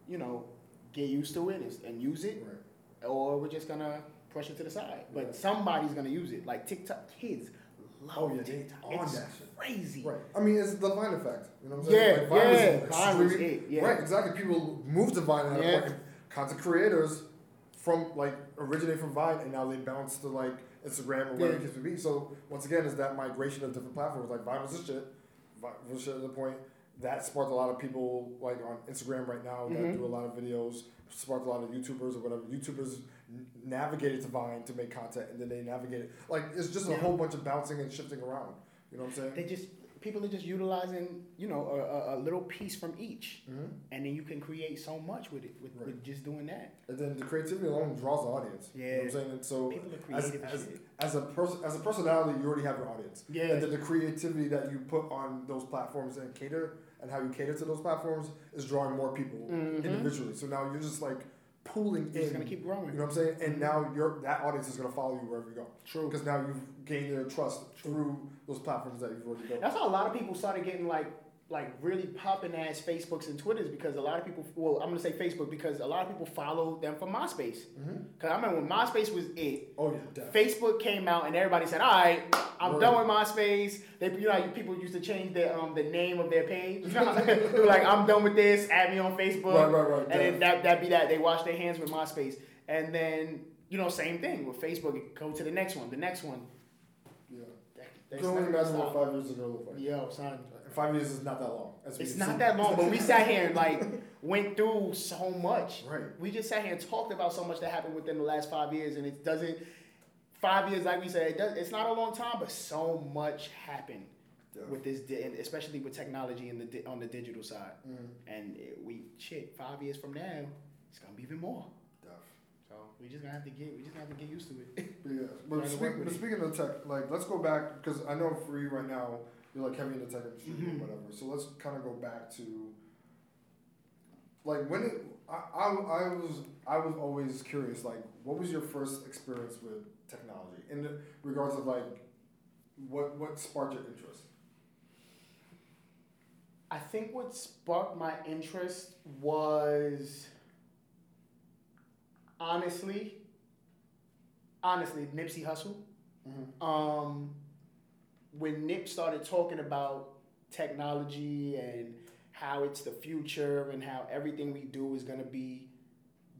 you know, get used to it and, use it, Right. or we're just gonna push it to the side. But Yeah. somebody's gonna use it. Like TikTok kids love Oh, yeah, TikTok. on it's that crazy. Right. I mean, it's the Vine effect. You know what I'm Yeah, saying? Vine yeah, Vine was it, yeah. Right, exactly. People moved to Vine and Yeah. like, content creators from like originate from Vine and now they bounce to like Instagram or whatever Yeah. case be. So once again, is that migration of different platforms. Like Vine was the shit. Vine was shit at the point that sparked a lot of people like on Instagram right now that Mhm. do a lot of videos. Sparked a lot of YouTubers or whatever. YouTubers navigated to Vine to make content and then they navigated like it's just a Yeah. whole bunch of bouncing and shifting around. You know what I'm saying? They just people are just utilizing you know a, a, little piece from each, hmm and then you can create so much with it with, Right. with just doing that. And then the creativity alone draws the audience. You know what I'm saying? And so People are as, creative as, as, as a person as a personality, you already have your audience. Yeah. And then the creativity that you put on those platforms and cater and how you cater to those platforms is drawing more people Mhm. individually. So now you're just like pulling It's in. It's gonna keep growing. you know what I'm saying? And now your that audience is gonna follow you wherever you go. True. Because now you've gained their trust through those platforms that you've already built. That's how a lot of people started getting like like really popping as Facebooks and Twitters because a lot of people well I'm gonna say Facebook because a lot of people follow them from MySpace. Mhm. Cause I remember when MySpace was it, Oh yeah, definitely. Facebook came out and everybody said, "All right, I'm Word. done with MySpace." They, you know, how people used to change the um the name of their page. they were like, "I'm done with this. Add me on Facebook." Right, right, right. And then that that be that. They wash their hands with MySpace, and then you know, same thing with Facebook. Go to the next one, the next one. Yeah. That- You that's only never imagine what five years ago looked like. Yo, son. Five years is not that long. It's not that long, but we sat here and like went through so much. Right. We just sat here and talked about so much that happened within the last five years, and it doesn't. Five years, like we said, it does, it's not a long time, but so much happened Yeah. with this, di- and especially with technology and the di- on the digital side. Mm, And it, we shit, five years from now, it's gonna be even more. Def. So we just gonna have to get, we just gonna have to get used to it. But yeah, but, speak, but it. speaking of tech, like let's go back because I know for you right now you're like heavy in the tech industry Mhm. or whatever. So let's kind of go back to like when it. I, I, I was I was always curious like what was your first experience with technology in regards of like what what sparked your interest? I think what sparked my interest was honestly, honestly, Nipsey Hussle. Mm-hmm. Um, when Nip started talking about technology and how it's the future and how everything we do is gonna be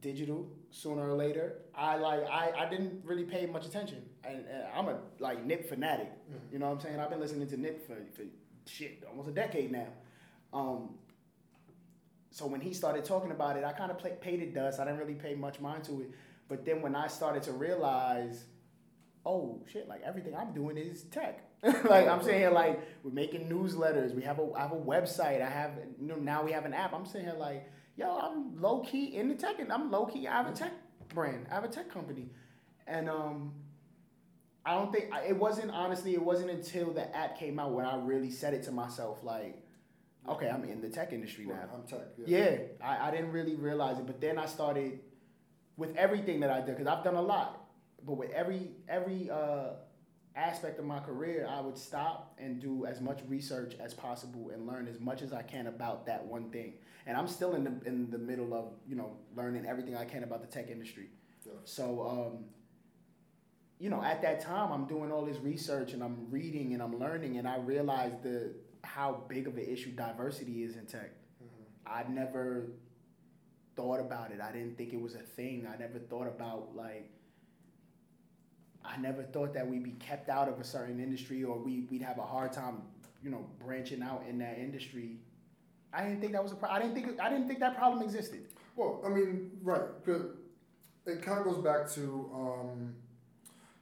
digital sooner or later, I like I, I didn't really pay much attention. And, and I'm a like Nip fanatic. You know what I'm saying? I've been listening to Nip for, for shit almost a decade now. Um, so when he started talking about it, I kind of play, paid it dust. I didn't really pay much mind to it. But then when I started to realize, oh shit, like everything I'm doing is tech. like I'm saying like we're making newsletters. We have a I have a website. I have you know now we have an app. I'm here like, yo, I'm low key in the tech, and I'm low key. I have a tech brand. I have a tech company, and um, I don't think it wasn't honestly. It wasn't until the app came out when I really said it to myself, like, okay, I'm in the tech industry now. I'm tech. Yeah. Yeah, I, I didn't really realize it, but then I started with everything that I did because I've done a lot. But with every every uh, aspect of my career, I would stop and do as much research as possible and learn as much as I can about that one thing. And I'm still in the in the middle of you know learning everything I can about the tech industry. Yeah. So um, you know, at that time, I'm doing all this research and I'm reading and I'm learning, and I realized the how big of an issue diversity is in tech. I never thought about it. I didn't think it was a thing. I never thought about like I never thought that we'd be kept out of a certain industry or we we'd have a hard time, you know, branching out in that industry. I didn't think that was a pro- I didn't think I didn't think that problem existed. Well, I mean, right. It kind of goes back to um,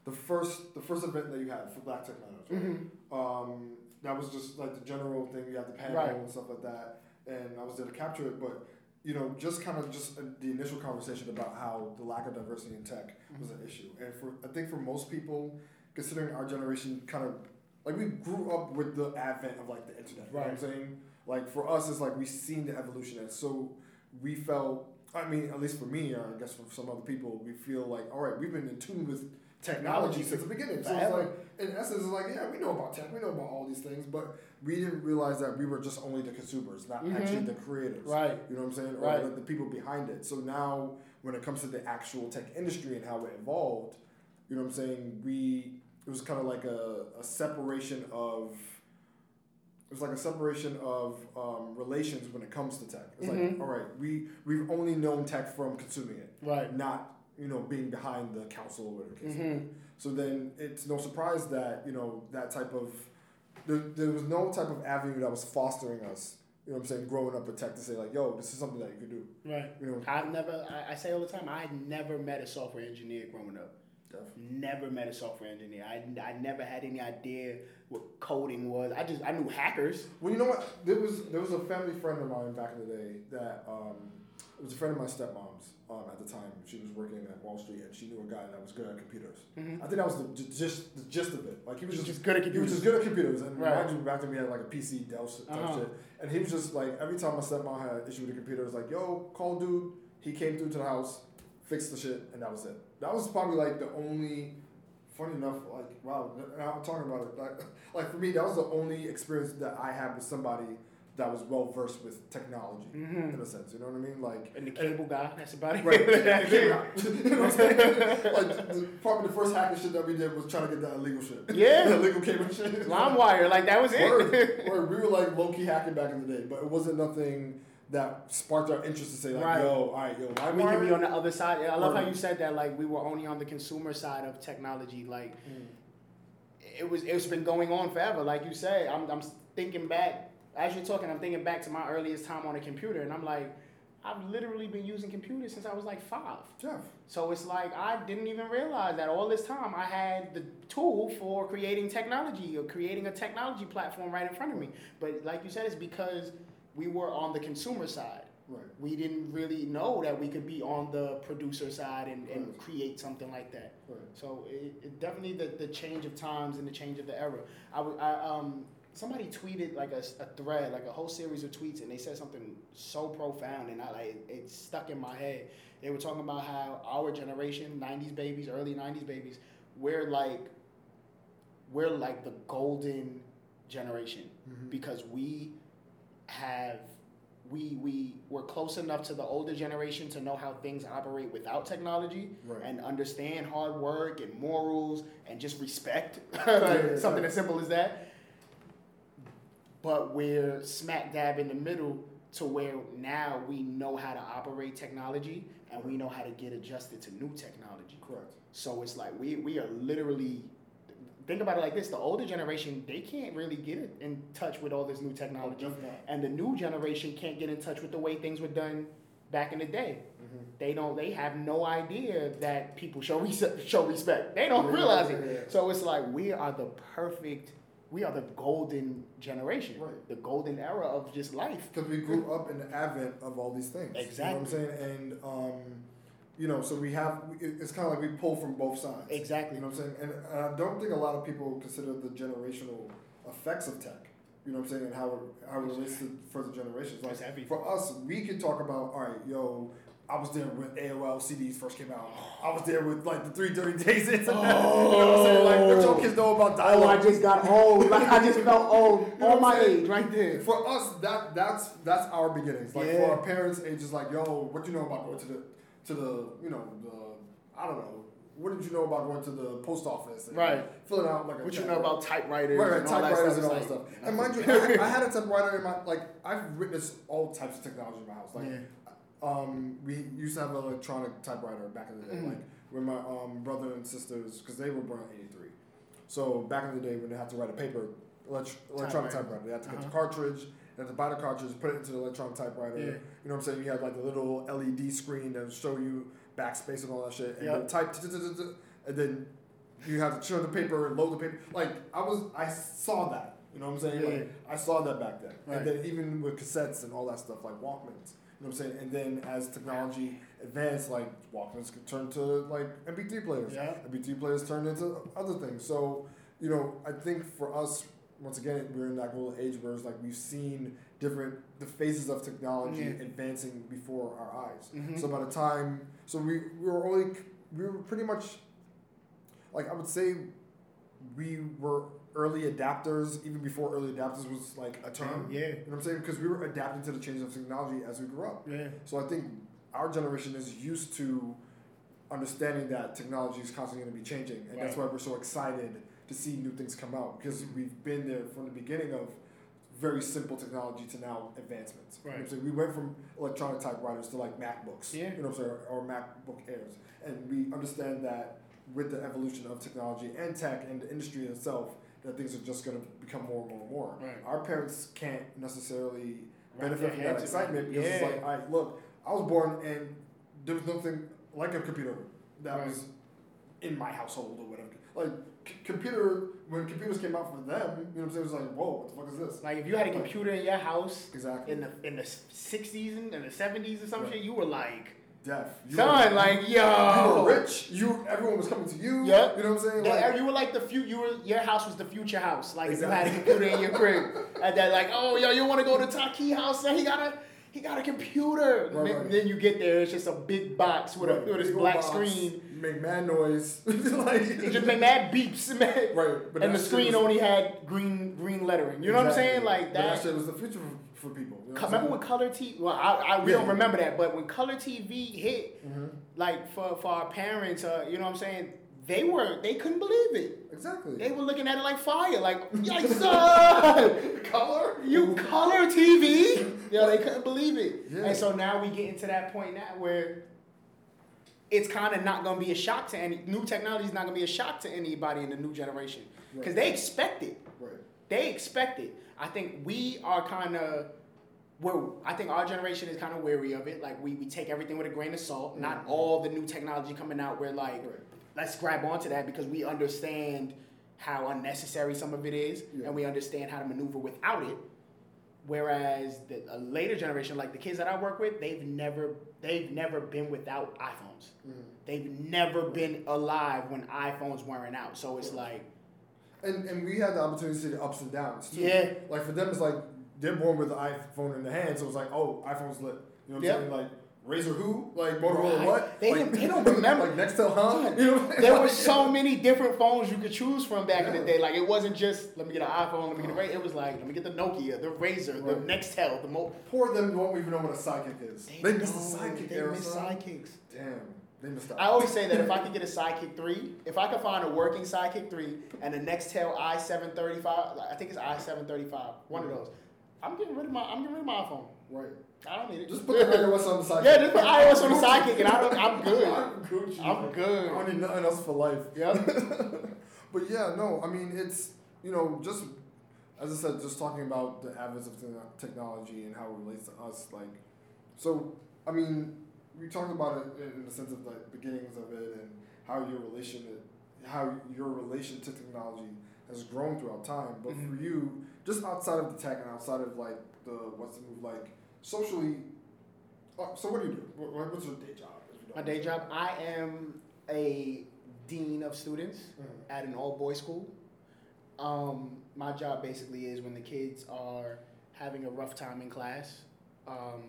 the first the first event that you had for Black Tech Miners. Right? Um, that was just like the general thing. You have the panel Right. and stuff like that, and I was there to capture it. But you know, just kind of just uh, the initial conversation about how the lack of diversity in tech was an issue, and for I think for most people, considering our generation, kind of like we grew up with the advent of like the internet. You know what I'm saying? Like for us, it's like we've seen the evolution, and so we felt. I mean, at least for me, or I guess for some other people, we feel like, all right, we've been in tune with technology since the beginning. So it's like, in essence, it's like, yeah, we know about tech, we know about all these things, but we didn't realize that we were just only the consumers, not Mhm. actually the creators. Right. You know what I'm saying? Or Right. like the people behind it. So now, when it comes to the actual tech industry and how it evolved, you know what I'm saying? We it was kind of like a, a separation of it was like a separation of um, relations when it comes to tech. It's Mhm. like, all right, we we've only known tech from consuming it, Right. not you know being behind the council or whatever. case may be. hmm So then it's no surprise that you know that type of there, there was no type of avenue that was fostering us. You know what I'm saying? Growing up with tech to say like, yo, this is something that you could do. Right. You know, I've never. I, I say all the time. I had never met a software engineer growing up. Definitely. Never met a software engineer. I, I never had any idea what coding was. I just I knew hackers. Well, you know what? There was there was a family friend of mine back in the day that um, it was a friend of my stepmom's um, at the time. She was working at Wall Street and she knew a guy that was good at computers. Mhm. I think that was the just the gist of it. Like he was Just, just good at computers. he was just good at computers. And Right. mind you, back then we had like a PC Dell type Uh-huh. shit. And he was just like every time my stepmom had an issue with the computer, it was like, yo, call dude. He came through to the house, fixed the shit, and that was it. That was probably like the only. Funny enough, like wow, now I'm talking about it. Like, like for me, that was the only experience that I had with somebody that was well versed with technology Mhm. in a sense. You know what I mean? Like And the cable guy. That's about it. Right. you know what I'm saying? Like the, probably the first hacking shit that we did was trying to get that illegal shit. Yeah. illegal cable shit. LimeWire. Like that was it. Word, word. We were like low key hacking back in the day, but it wasn't nothing that sparked our interest to say like, Right. yo, all right, yo, why we can be on the other side. I love how you said that. Like we were only on the consumer side of technology. Like Mm. it was. It's been going on forever. Like you say, I'm. I'm thinking back as you're talking. I'm thinking back to my earliest time on a computer, and I'm like, I've literally been using computers since I was like five. Jeff. So it's like I didn't even realize that all this time I had the tool for creating technology or creating a technology platform right in front of me. But like you said, it's because we were on the consumer side. Right. We didn't really know that we could be on the producer side and, and Right. create something like that. Right. So it, it definitely the, the change of times and the change of the era. I, I, um somebody tweeted like a thread, like a whole series of tweets, and they said something so profound, and I like it stuck in my head. They were talking about how our generation, '90s babies, early '90s babies, we're like we're like the golden generation Mhm. because we have we we were close enough to the older generation to know how things operate without technology Right. and understand hard work and morals and just respect something as simple as that but we're smack dab in the middle to where now we know how to operate technology and we know how to get adjusted to new technology Correct. so it's like we we are literally think about it like this: the older generation they can't really get in touch with all this new technology, and the new generation can't get in touch with the way things were done back in the day. Mhm. They don't. They have no idea that people show res- show respect. They don't realize it. So it's like we are the perfect. We are the golden generation, Right. the golden era of just life. Because we grew up in the advent of all these things. You know what I'm saying? And, um, you know, so we have, it's kind of like we pull from both sides. Exactly. You know what I'm saying? And, and I don't think a lot of people consider the generational effects of tech. You know what I'm saying? And how it, how it relates to further generations. Like for us, we could talk about, all right, yo, I was there when AOL CDs first came out. I was there with like the three dirty days. you know what I'm saying? Like, what your oh. kids know about Oh, dial-up? I just got old. Like I just felt old. You know All my age, right there. For us, that that's that's our beginnings. Like Yeah. for our parents, it's just like, yo, what do you know about going to the to the you know the I don't know. What did you know about going to the post office? Right. Filling out like a What you know about typewriters? Right, right, and all typewriters and all that stuff. And mind you, I, I had a typewriter in my like I've witnessed all types of technology in my house. Like, Yeah. Um, we used to have an electronic typewriter back in the day. Mhm. Like when my um brother and sisters, because they were born in '83. So back in the day when they had to write a paper, elect- electronic Typewriter. typewriter, they had to get Uh-huh. the cartridge. They had to buy the cartridge, put it into the electronic typewriter. Yeah. You know what I'm saying? You had like the little LED screen that would show you backspace and all that shit, and Yep. then type, and then you have to show the paper and load the paper. Like I was, I saw that. You know what I'm saying? Yeah. Like I saw that back then. Right. And then even with cassettes and all that stuff, like Walkmans. You know what I'm saying? And then as technology advanced, like Walkmans could turn to like MP3 players. Yeah. MP3 players turned into other things. So, you know, I think for us, once again, we're in that golden age where it's like we've seen different the phases of technology Yeah. advancing before our eyes. Mhm. So by the time, so we, we were only we were pretty much like I would say we were early adapters even before early adapters was like a term. Yeah. You know what I'm saying? Because we were adapting to the changes of technology as we grew up. Yeah. So I think our generation is used to understanding that technology is constantly going to be changing, and that's why we're so excited to see new things come out because we've been there from the beginning of very simple technology to now advancements. You know I'm saying? We went from electronic typewriters to like MacBooks. Yeah. You know what I'm saying? Or MacBook Airs. And we understand that with the evolution of technology and tech and the industry itself, that things are just going to become more and more and more. Right. Our parents can't necessarily Wrap benefit from that excitement it. because it's like, all right, look, I was born and there was nothing like a computer that Right. was in my household or whatever. Like, c- computer, when computers came out for them, you know what I'm saying? It was like, whoa, what the fuck is this? Like if you had a computer in your house Exactly. in the in the sixties and in the seventies or some Right. shit, you were like, Deaf. You son, were- like you were rich. You everyone was coming to you. Yep. You know what I'm saying? Like, you were like the few. You were your house was the future house. Like if you had a computer in your crib, and then like, oh yo, you want to go to Taki house? He got a he got a computer. Right, then, right. then you get there, it's just a big box with a with this black box, screen. Make mad noise. like It just made mad beeps, man. Right, but and the screen was- only had green green lettering. You know what I'm saying? Exactly. Like But that. that shit was the future for, for people. You know Remember when color TV? Well, I, I we Yeah. don't remember that, but when color TV hit? Mhm. like for for our parents, uh, you know what I'm saying? They were they couldn't believe it. Exactly. They were looking at it like fire, like yikes, son, color. you color TV. Yeah, they couldn't believe it. Yeah. And so now we get into that point now where it's kind of not gonna be a shock to any new technology is not gonna be a shock to anybody in the new generation because Right. they expect it. Right. They expect it. I think we are kind of. Well, I think our generation is kind of wary of it. Like we, we take everything with a grain of salt. Not Mhm. all the new technology coming out. We're like, Right. let's grab onto that because we understand how unnecessary some of it is, Yeah. and we understand how to maneuver without it. Whereas the a later generation, like the kids that I work with, they've never they've never been without iPhones. Mhm. They've never been alive when iPhones weren't out. So it's like, And and we had the opportunity to see the ups and downs too. Yeah. Like for them, it's like they're born with the iPhone in the hand, so it's like, oh, iPhone's lit. You know what Yep. I'm saying? Like Razr who? Like Motorola Right. what? They like, don't- they don't remember. like Nextel huh? You know what I'm saying? there were so many different phones you could choose from back in the day. Like it wasn't just let me get an iPhone, let me get a Razr. It was like let me get the Nokia, the Razr, the Right. Nextel, the Mo. Poor of them won't even know what a sidekick is. They, missed the sidekick They era. son. sidekicks. Damn, they missed. I always say that if I could get a Sidekick three, if I could find a working Sidekick three and a Nextel i seven thirty five, I think it's i seven thirty five, one of mm. those. I'm getting rid of my I'm getting rid of my iPhone. right. I don't need it. Just put the iOS on the sidekick. Yeah, just put iOS on the sidekick and I don't, I'm good. I'm Gucci. I'm man. good. I don't need nothing else for life. Yeah. but yeah, no, I mean it's you know just as I said, just talking about the advance of technology and how it relates to us. Like, so I mean, we talked about it in the sense of like beginnings of it and how your relation, how your relation to technology has grown throughout time. But Mhm. for you, just outside of the tech and outside of like the what's the move like socially. Uh, so what do you do? What, what- what's your day job? you My day job, I am a dean of students Mhm. at an all boys school. Um, my job basically is when the kids are having a rough time in class, um,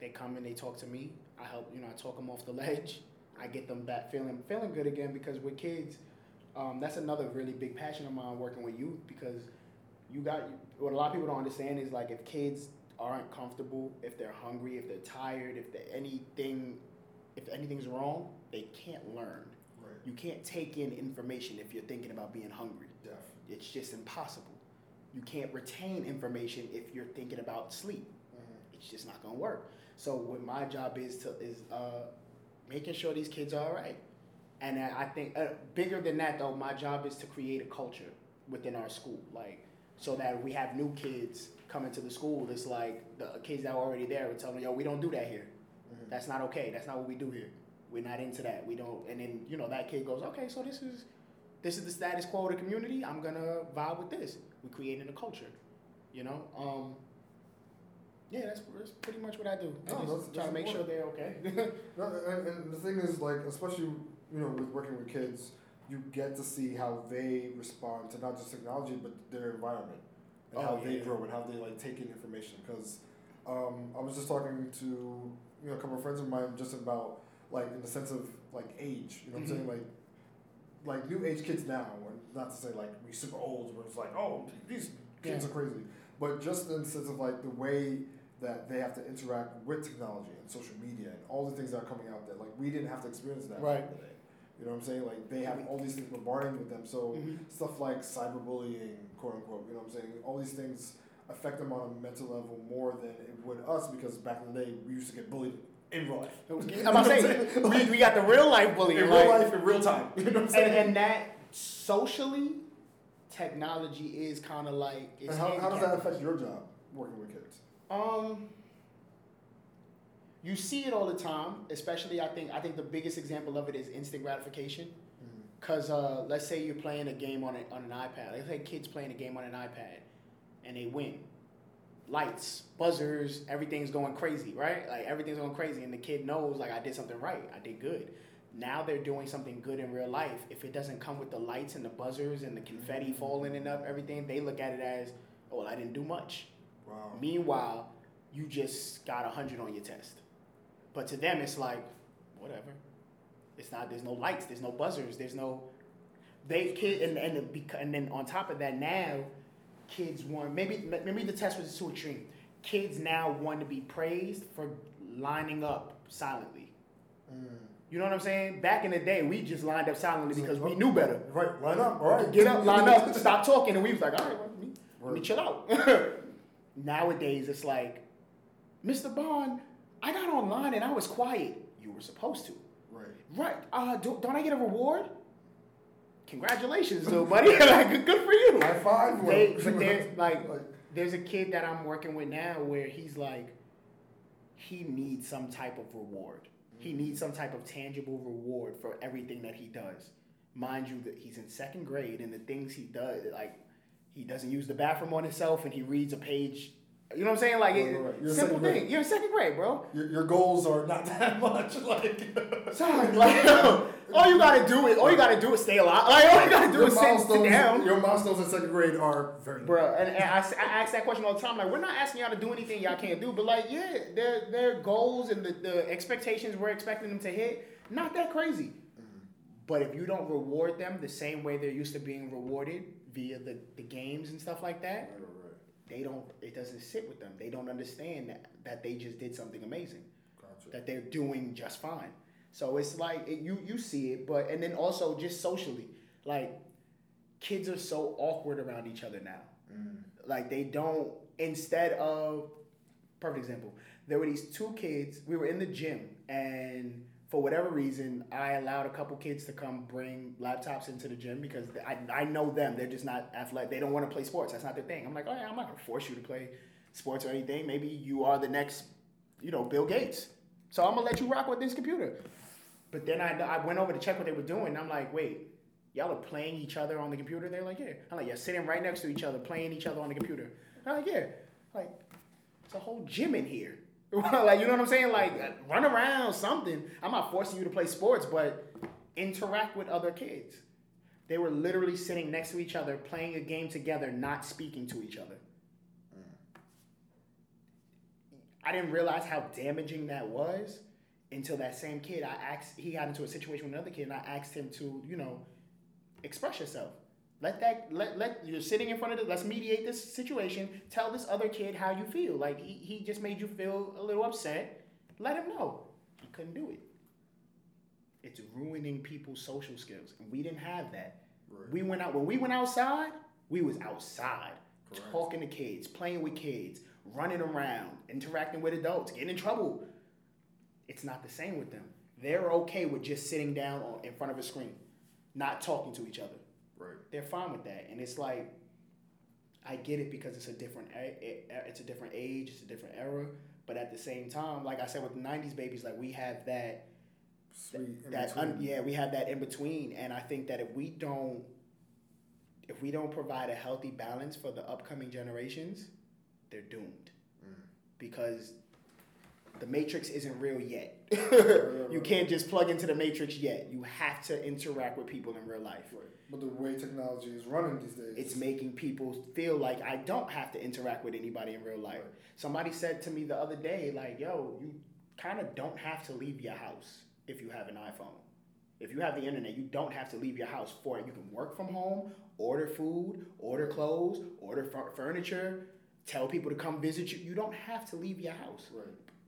they come and they talk to me. I help, you know, I talk them off the ledge. I get them back feeling feeling good again because with kids, um, that's another really big passion of mine working with youth because you got what a lot of people don't understand is like if kids aren't comfortable, if they're hungry, if they're tired, if they anything, if anything's wrong, they can't learn. Right. You can't take in information if you're thinking about being hungry. Def. It's just impossible. You can't retain information if you're thinking about sleep. It's just not gonna work. So what my job is to is uh, making sure these kids are all right. And I I think uh, bigger than that though, my job is to create a culture within our school, like so that we have new kids coming to the school. It's like the kids that are already there. We tell them, yo, we don't do that here. Mhm. That's not okay. That's not what we do here. We're not into that. We don't. And then you know that kid goes, okay, so this is this is the status quo of the community. I'm gonna vibe with this. We're creating a culture. You know. Um, yeah, that's, that's pretty much what I do. I No, just that's- try that's to make sure they're okay. No, and, and the thing is, like, especially you know, with working with kids, you get to see how they respond to not just technology but their environment and how Oh, they yeah. grow and how they like take in information. Because um, I was just talking to you know a couple of friends of mine just about like in the sense of like age. You know what I'm saying? Mhm. Like like new age kids now, not to say like we super old where it's like oh these kids Yeah. are crazy, but just in the sense of like the way that they have to interact with technology and social media and all the things that are coming out there. Like we didn't have to experience that Right. Back in the day. You know what I'm saying? Like they have all these things bombarding with them. So Mhm. stuff like cyberbullying, quote unquote. You know what I'm saying? All these things affect them on a mental level more than it would us because back in the day we used to get bullied in real life. I'm about to say we, we got the real life bullying, in like- real life, in real time. You know what I'm saying? and, and that socially, technology is kind of like it's how, how does that affect your job working with kids? Um, you see it all the time. Especially, I think I think the biggest example of it is instant gratification. Cause uh, let's say you're playing a game on a, on an iPad. Let's say kids playing a game on an iPad, and they win. Lights, buzzers, everything's going crazy, right? Like everything's going crazy, and the kid knows like I did something right. I did good. Now they're doing something good in real life. If it doesn't come with the lights and the buzzers and the confetti falling and up everything, they look at it as, oh, well, I didn't do much. Wow. Meanwhile, you just got a hundred on your test. But to them, it's like, whatever. It's not. There's no lights. There's no buzzers. There's no. They kid and and the, and then on top of that, now kids want maybe maybe the test was too extreme. Kids now want to be praised for lining up silently. Mm. You know what I'm saying? Back in the day, we just lined up silently because we knew better. Right, line up, all right. Get up, line up, stop talking, and we was like, all right, let me, let me chill out. Nowadays, it's like, Mr. Bond, I got online and I was quiet. You were supposed to. Right. Right. Uh, do, don't I get a reward? Congratulations, little buddy. like, good good for you. High five. They, what- but there's like, there's a kid that I'm working with now where he's like, he needs some type of reward. He needs some type of tangible reward for everything that he does. Mind you, that he's in second grade and the things he does, like, he doesn't use the bathroom on himself and he reads a page. You know what I'm saying? Like, Right, right, right. Simple second grade. thing. You're in second grade, bro. your, your goals are not that much. Like, Son, like, all you gotta do is all you gotta do is stay alive. Like all you gotta do your is sit, sit down, your milestones in second grade are very bro. And, and I, I ask that question all the time. Like, we're not asking y'all to do anything y'all can't do, but like, yeah, their their goals and the, the expectations we're expecting them to hit, not that crazy. Mm-hmm. But if you don't reward them the same way they're used to being rewarded via the, the games and stuff like that. They don't. It doesn't sit with them. They don't understand that, that they just did something amazing. Gotcha. that they're doing just fine. So it's like it, you you see it, but and then also just socially, like kids are so awkward around each other now. Mm. Like they don't. Instead of perfect example, there were these two kids. We were in the gym, and for whatever reason, I allowed a couple kids to come bring laptops into the gym because I, I know them. They're just not athletic. They don't want to play sports. That's not their thing. I'm like, oh yeah, I'm not gonna force you to play sports or anything. Maybe you are the next, you know, Bill Gates. So I'm gonna let you rock with this computer. But then I, I went over to check what they were doing. I'm like, wait, y'all are playing each other on the computer? They're like, yeah. I'm like, yeah, sitting right next to each other, playing each other on the computer. I'm like, yeah. Like, it's a whole gym in here. like, you know what I'm saying? Like, run around, something. I'm not forcing you to play sports, but interact with other kids. They were literally sitting next to each other, playing a game together, not speaking to each other. I didn't realize how damaging that was until that same kid. I asked, he got into a situation with another kid, and I asked him to, you know, express yourself. Let that let let you're sitting in front of this. Let's mediate this situation. Tell this other kid how you feel. Like he, he just made you feel a little upset. Let him know. He couldn't do it. It's ruining people's social skills, and we didn't have that. Right. We went out when we went outside. We was outside, Correct. talking to kids, playing with kids, running around, interacting with adults, getting in trouble. It's not the same with them. They're okay with just sitting down on, in front of a screen, not talking to each other. Right. They're fine with that, and it's like, I get it because it's a different, it's a different age, it's a different era. But at the same time, like I said with the '90s babies, like we have that Sweet. that un, yeah we have that in between and i think that if we don't if we don't provide a healthy balance for the upcoming generations they're doomed Mm. because the matrix isn't real yet you can't just plug into the matrix yet you have to interact with people in real life Right. But the way technology is running these days, it's making people feel like I don't have to interact with anybody in real life. Right. Somebody said to me the other day, like, yo, you kind of don't have to leave your house if you have an iPhone. If you have the internet, you don't have to leave your house for it. You can work from home, order food, order clothes, order fur- furniture, tell people to come visit you. You don't have to leave your house. Right.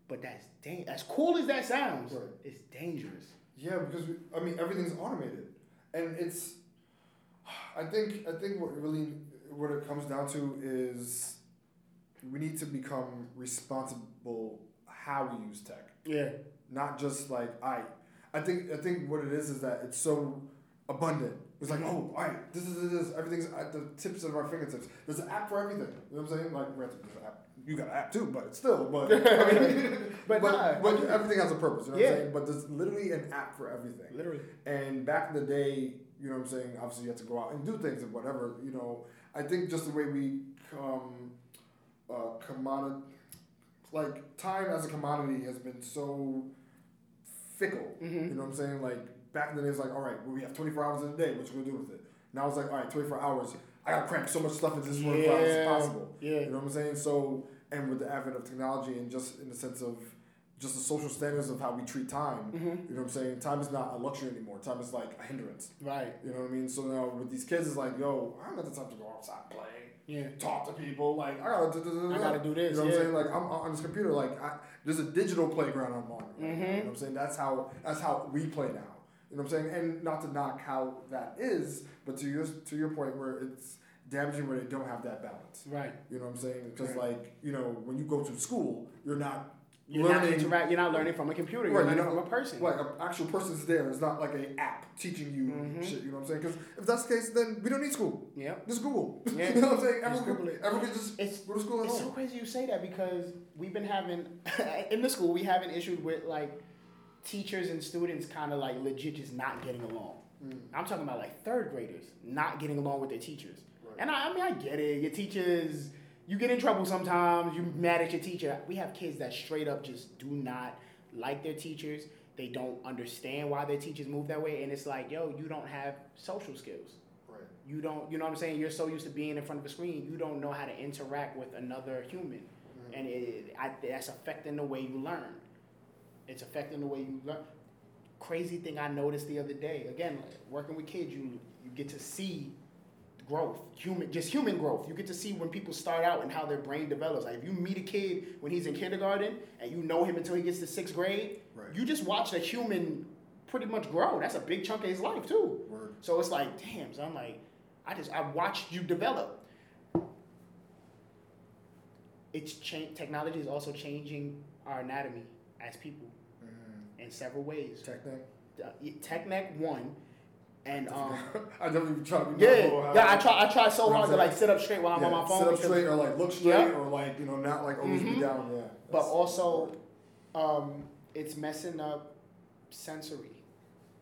But that's dang- as cool as that sounds, Right. it's dangerous. Yeah, because we, I mean everything's automated, and it's. I think I think what really what it comes down to is we need to become responsible how we use tech. Yeah. Not just like I. I think I think what it is is that it's so abundant. It's like, oh, all right, this is this, everything's at the tips of our fingertips. There's an app for everything. You know what I'm saying? Like, there's an app. You got an app too, but it's still, but I mean, But but, nah, but everything has a purpose. You know what Yeah. I'm saying? But there's literally an app for everything. Literally. And back in the day, you know what I'm saying? Obviously, you had to go out and do things and whatever. You know, I think just the way we um, uh, commodity, like time as a commodity has been so fickle. Mhm. You know what I'm saying? Like back in the day, it's like, all right, well, we have 24 hours in a day. What you gonna do with it? Now it's like, all right, 24 hours. I gotta crank so much stuff into this 24 hours as possible. Yeah. You know what I'm saying? So, and with the advent of technology and just in the sense of just the social standards of how we treat time, Mhm. you know what I'm saying? Time is not a luxury anymore. Time is like a hindrance. Right. You know what I mean? So now with these kids, it's like, yo, I don't got the time to go outside and play, Yeah. talk to people. Like, I gotta, I gotta do this, You know what yeah. I'm saying? Like, I'm on this computer. Like, I, there's a digital playground I'm on. right now, Mhm. You know what I'm saying? That's how that's how we play now. You know what I'm saying? And not to knock how that is, but to your to your point where it's damaging where they don't have that balance. Right. You know what I'm saying? Because Right. like you know when you go to school, you're not You're not learning. interact. You're not learning from a computer. You're Right, learning you're from a person. Like an actual person's there. It's not like an app teaching you Mhm. shit. You know what I'm saying? Because if that's the case, then we don't need school. Yeah. Just Google. Yeah. you know what I'm saying? Everyone, Google it. everyone just It's go to school It's so crazy you say that because we've been having in the school we have an issue with like teachers and students kind of like legit just not getting along. Mm. I'm talking about like third graders not getting along with their teachers. And I, I mean I get it. Your teachers you get in trouble sometimes. You mad at your teacher. We have kids that straight up just do not like their teachers. They don't understand why their teachers move that way, and it's like, yo, you don't have social skills. Right. You don't, you know what I'm saying? You're so used to being in front of a screen, you don't know how to interact with another human, and it, I, that's affecting the way you learn. It's affecting the way you learn. Crazy thing I noticed the other day. Again, working with kids, you you get to see growth, human, just human growth. You get to see when people start out and how their brain develops. Like if you meet a kid when he's in kindergarten and you know him until he gets to sixth grade, Right. you just watch a human pretty much grow. That's a big chunk of his life too. Word. So it's like, damn. So I'm like, I just I watched you develop. It's change. Technology is also changing our anatomy as people Mm. in several ways. Technic. Uh, tech neck one, and um, I never even try to be yeah, yeah. I try. I try so hard to like sit up straight while I'm on my phone. Sit up straight or like look straight Yeah. or like you know not like always Mhm. be down. Yeah. but also, um, it's messing up sensory,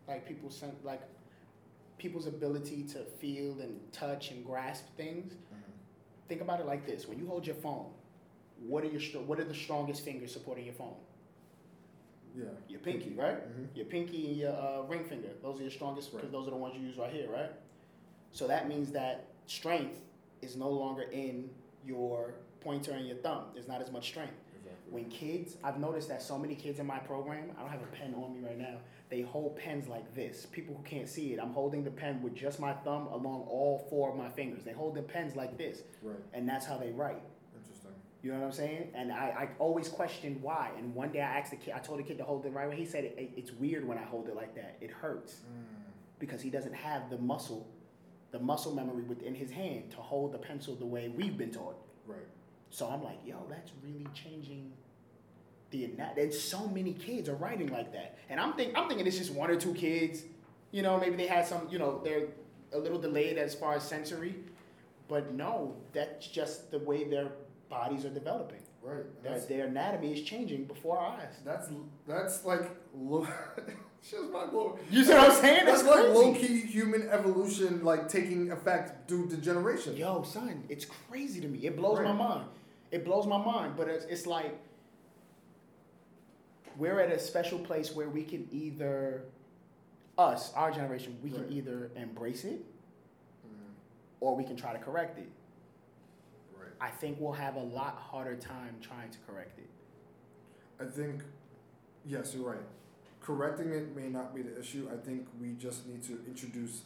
like people sen- like people's ability to feel and touch and grasp things. Mhm. Think about it like this: when you hold your phone, what are your what are the strongest fingers supporting your phone? Yeah. Your pinky, right? Mhm. Your pinky and your uh, ring finger. Those are your strongest because Right. those are the ones you use right here, right? So that means that strength is no longer in your pointer and your thumb. There's not as much strength. Exactly. When kids, I've noticed that so many kids in my program, I don't have a pen on me right now, they hold pens like this. People who can't see it, I'm holding the pen with just my thumb along all four of my fingers. They hold the pens like this, Right. and that's how they write. You know what I'm saying? And I, I always questioned why. And one day I asked the kid, I told the kid to hold it right way. He said, it, it's weird when I hold it like that. It hurts Mm. because he doesn't have the muscle, the muscle memory within his hand to hold the pencil the way we've been taught. Right. So I'm like, yo, that's really changing the anat. And so many kids are writing like that. And I'm think I'm thinking it's just one or two kids. You know, maybe they had some. You know, they're a little delayed as far as sensory, but no, that's just the way their bodies are developing. Right. Their, their anatomy is changing before our eyes. that's that's like low. Shit's mind blowing. You see what I'm saying? That's, That's like low key human evolution, like taking effect due to generation. Yo, son, it's crazy to me. It blows my mind. It blows my mind. But it's, it's like we're at a special place where we can either, us, our generation, we Right. can either embrace it Mm. or we can try to correct it. I think we'll have a lot harder time trying to correct it. I think, yes, you're right. Correcting it may not be the issue. I think we just need to introduce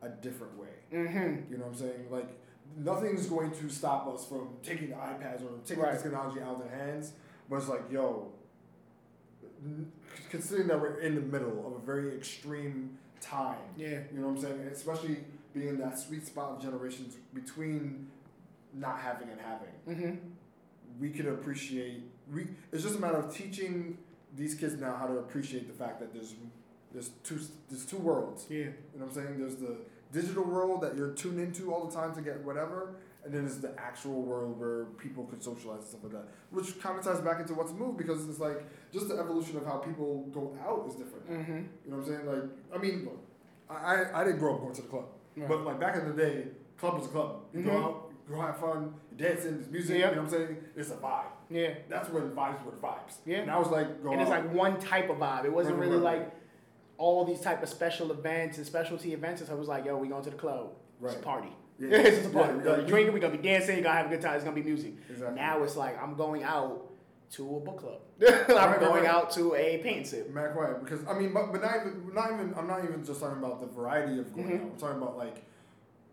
a different way. Mm-hmm. You know what I'm saying? Like, nothing's going to stop us from taking the iPads or taking Right. this technology out of their hands. But it's like, yo, considering that we're in the middle of a very extreme time. Yeah. You know what I'm saying? Especially being in that sweet spot of generations between not having and having. Mm-hmm. We could appreciate. We. It's just a matter of teaching these kids now how to appreciate the fact that there's there's two there's two worlds. Yeah. You know what I'm saying? There's the digital world that you're tuned into all the time to get whatever, and then there's the actual world where people could socialize and stuff like that. Which kind of ties back into what's moved because it's like just the evolution of how people go out is different. Mm-hmm. You know what I'm saying? Like, I mean, look, I, I, I didn't grow up going to the club, Right. but like back in the day, club was a club. You Mhm. go out, have fun, dancing, there's music. Yep. You know what I'm saying? It's a vibe. Yeah. That's when vibes were vibes. Yeah. And I was like go And it's out. like one type of vibe. It wasn't Right, really right, like all these type of special events and specialty events. And so it was like, yo, we going to the club. It's a Right. party. Yeah. it's just a party. Yeah, we're gonna be drinking, we're gonna be dancing, you're gonna have a good time, it's gonna be music. Exactly. Now it's like I'm going out to a book club. Right, I'm right, going right. out to a paint sip. Mac White, because I mean, but, but not even, not even, I'm not even just talking about the variety of going Mhm. out. I'm talking about like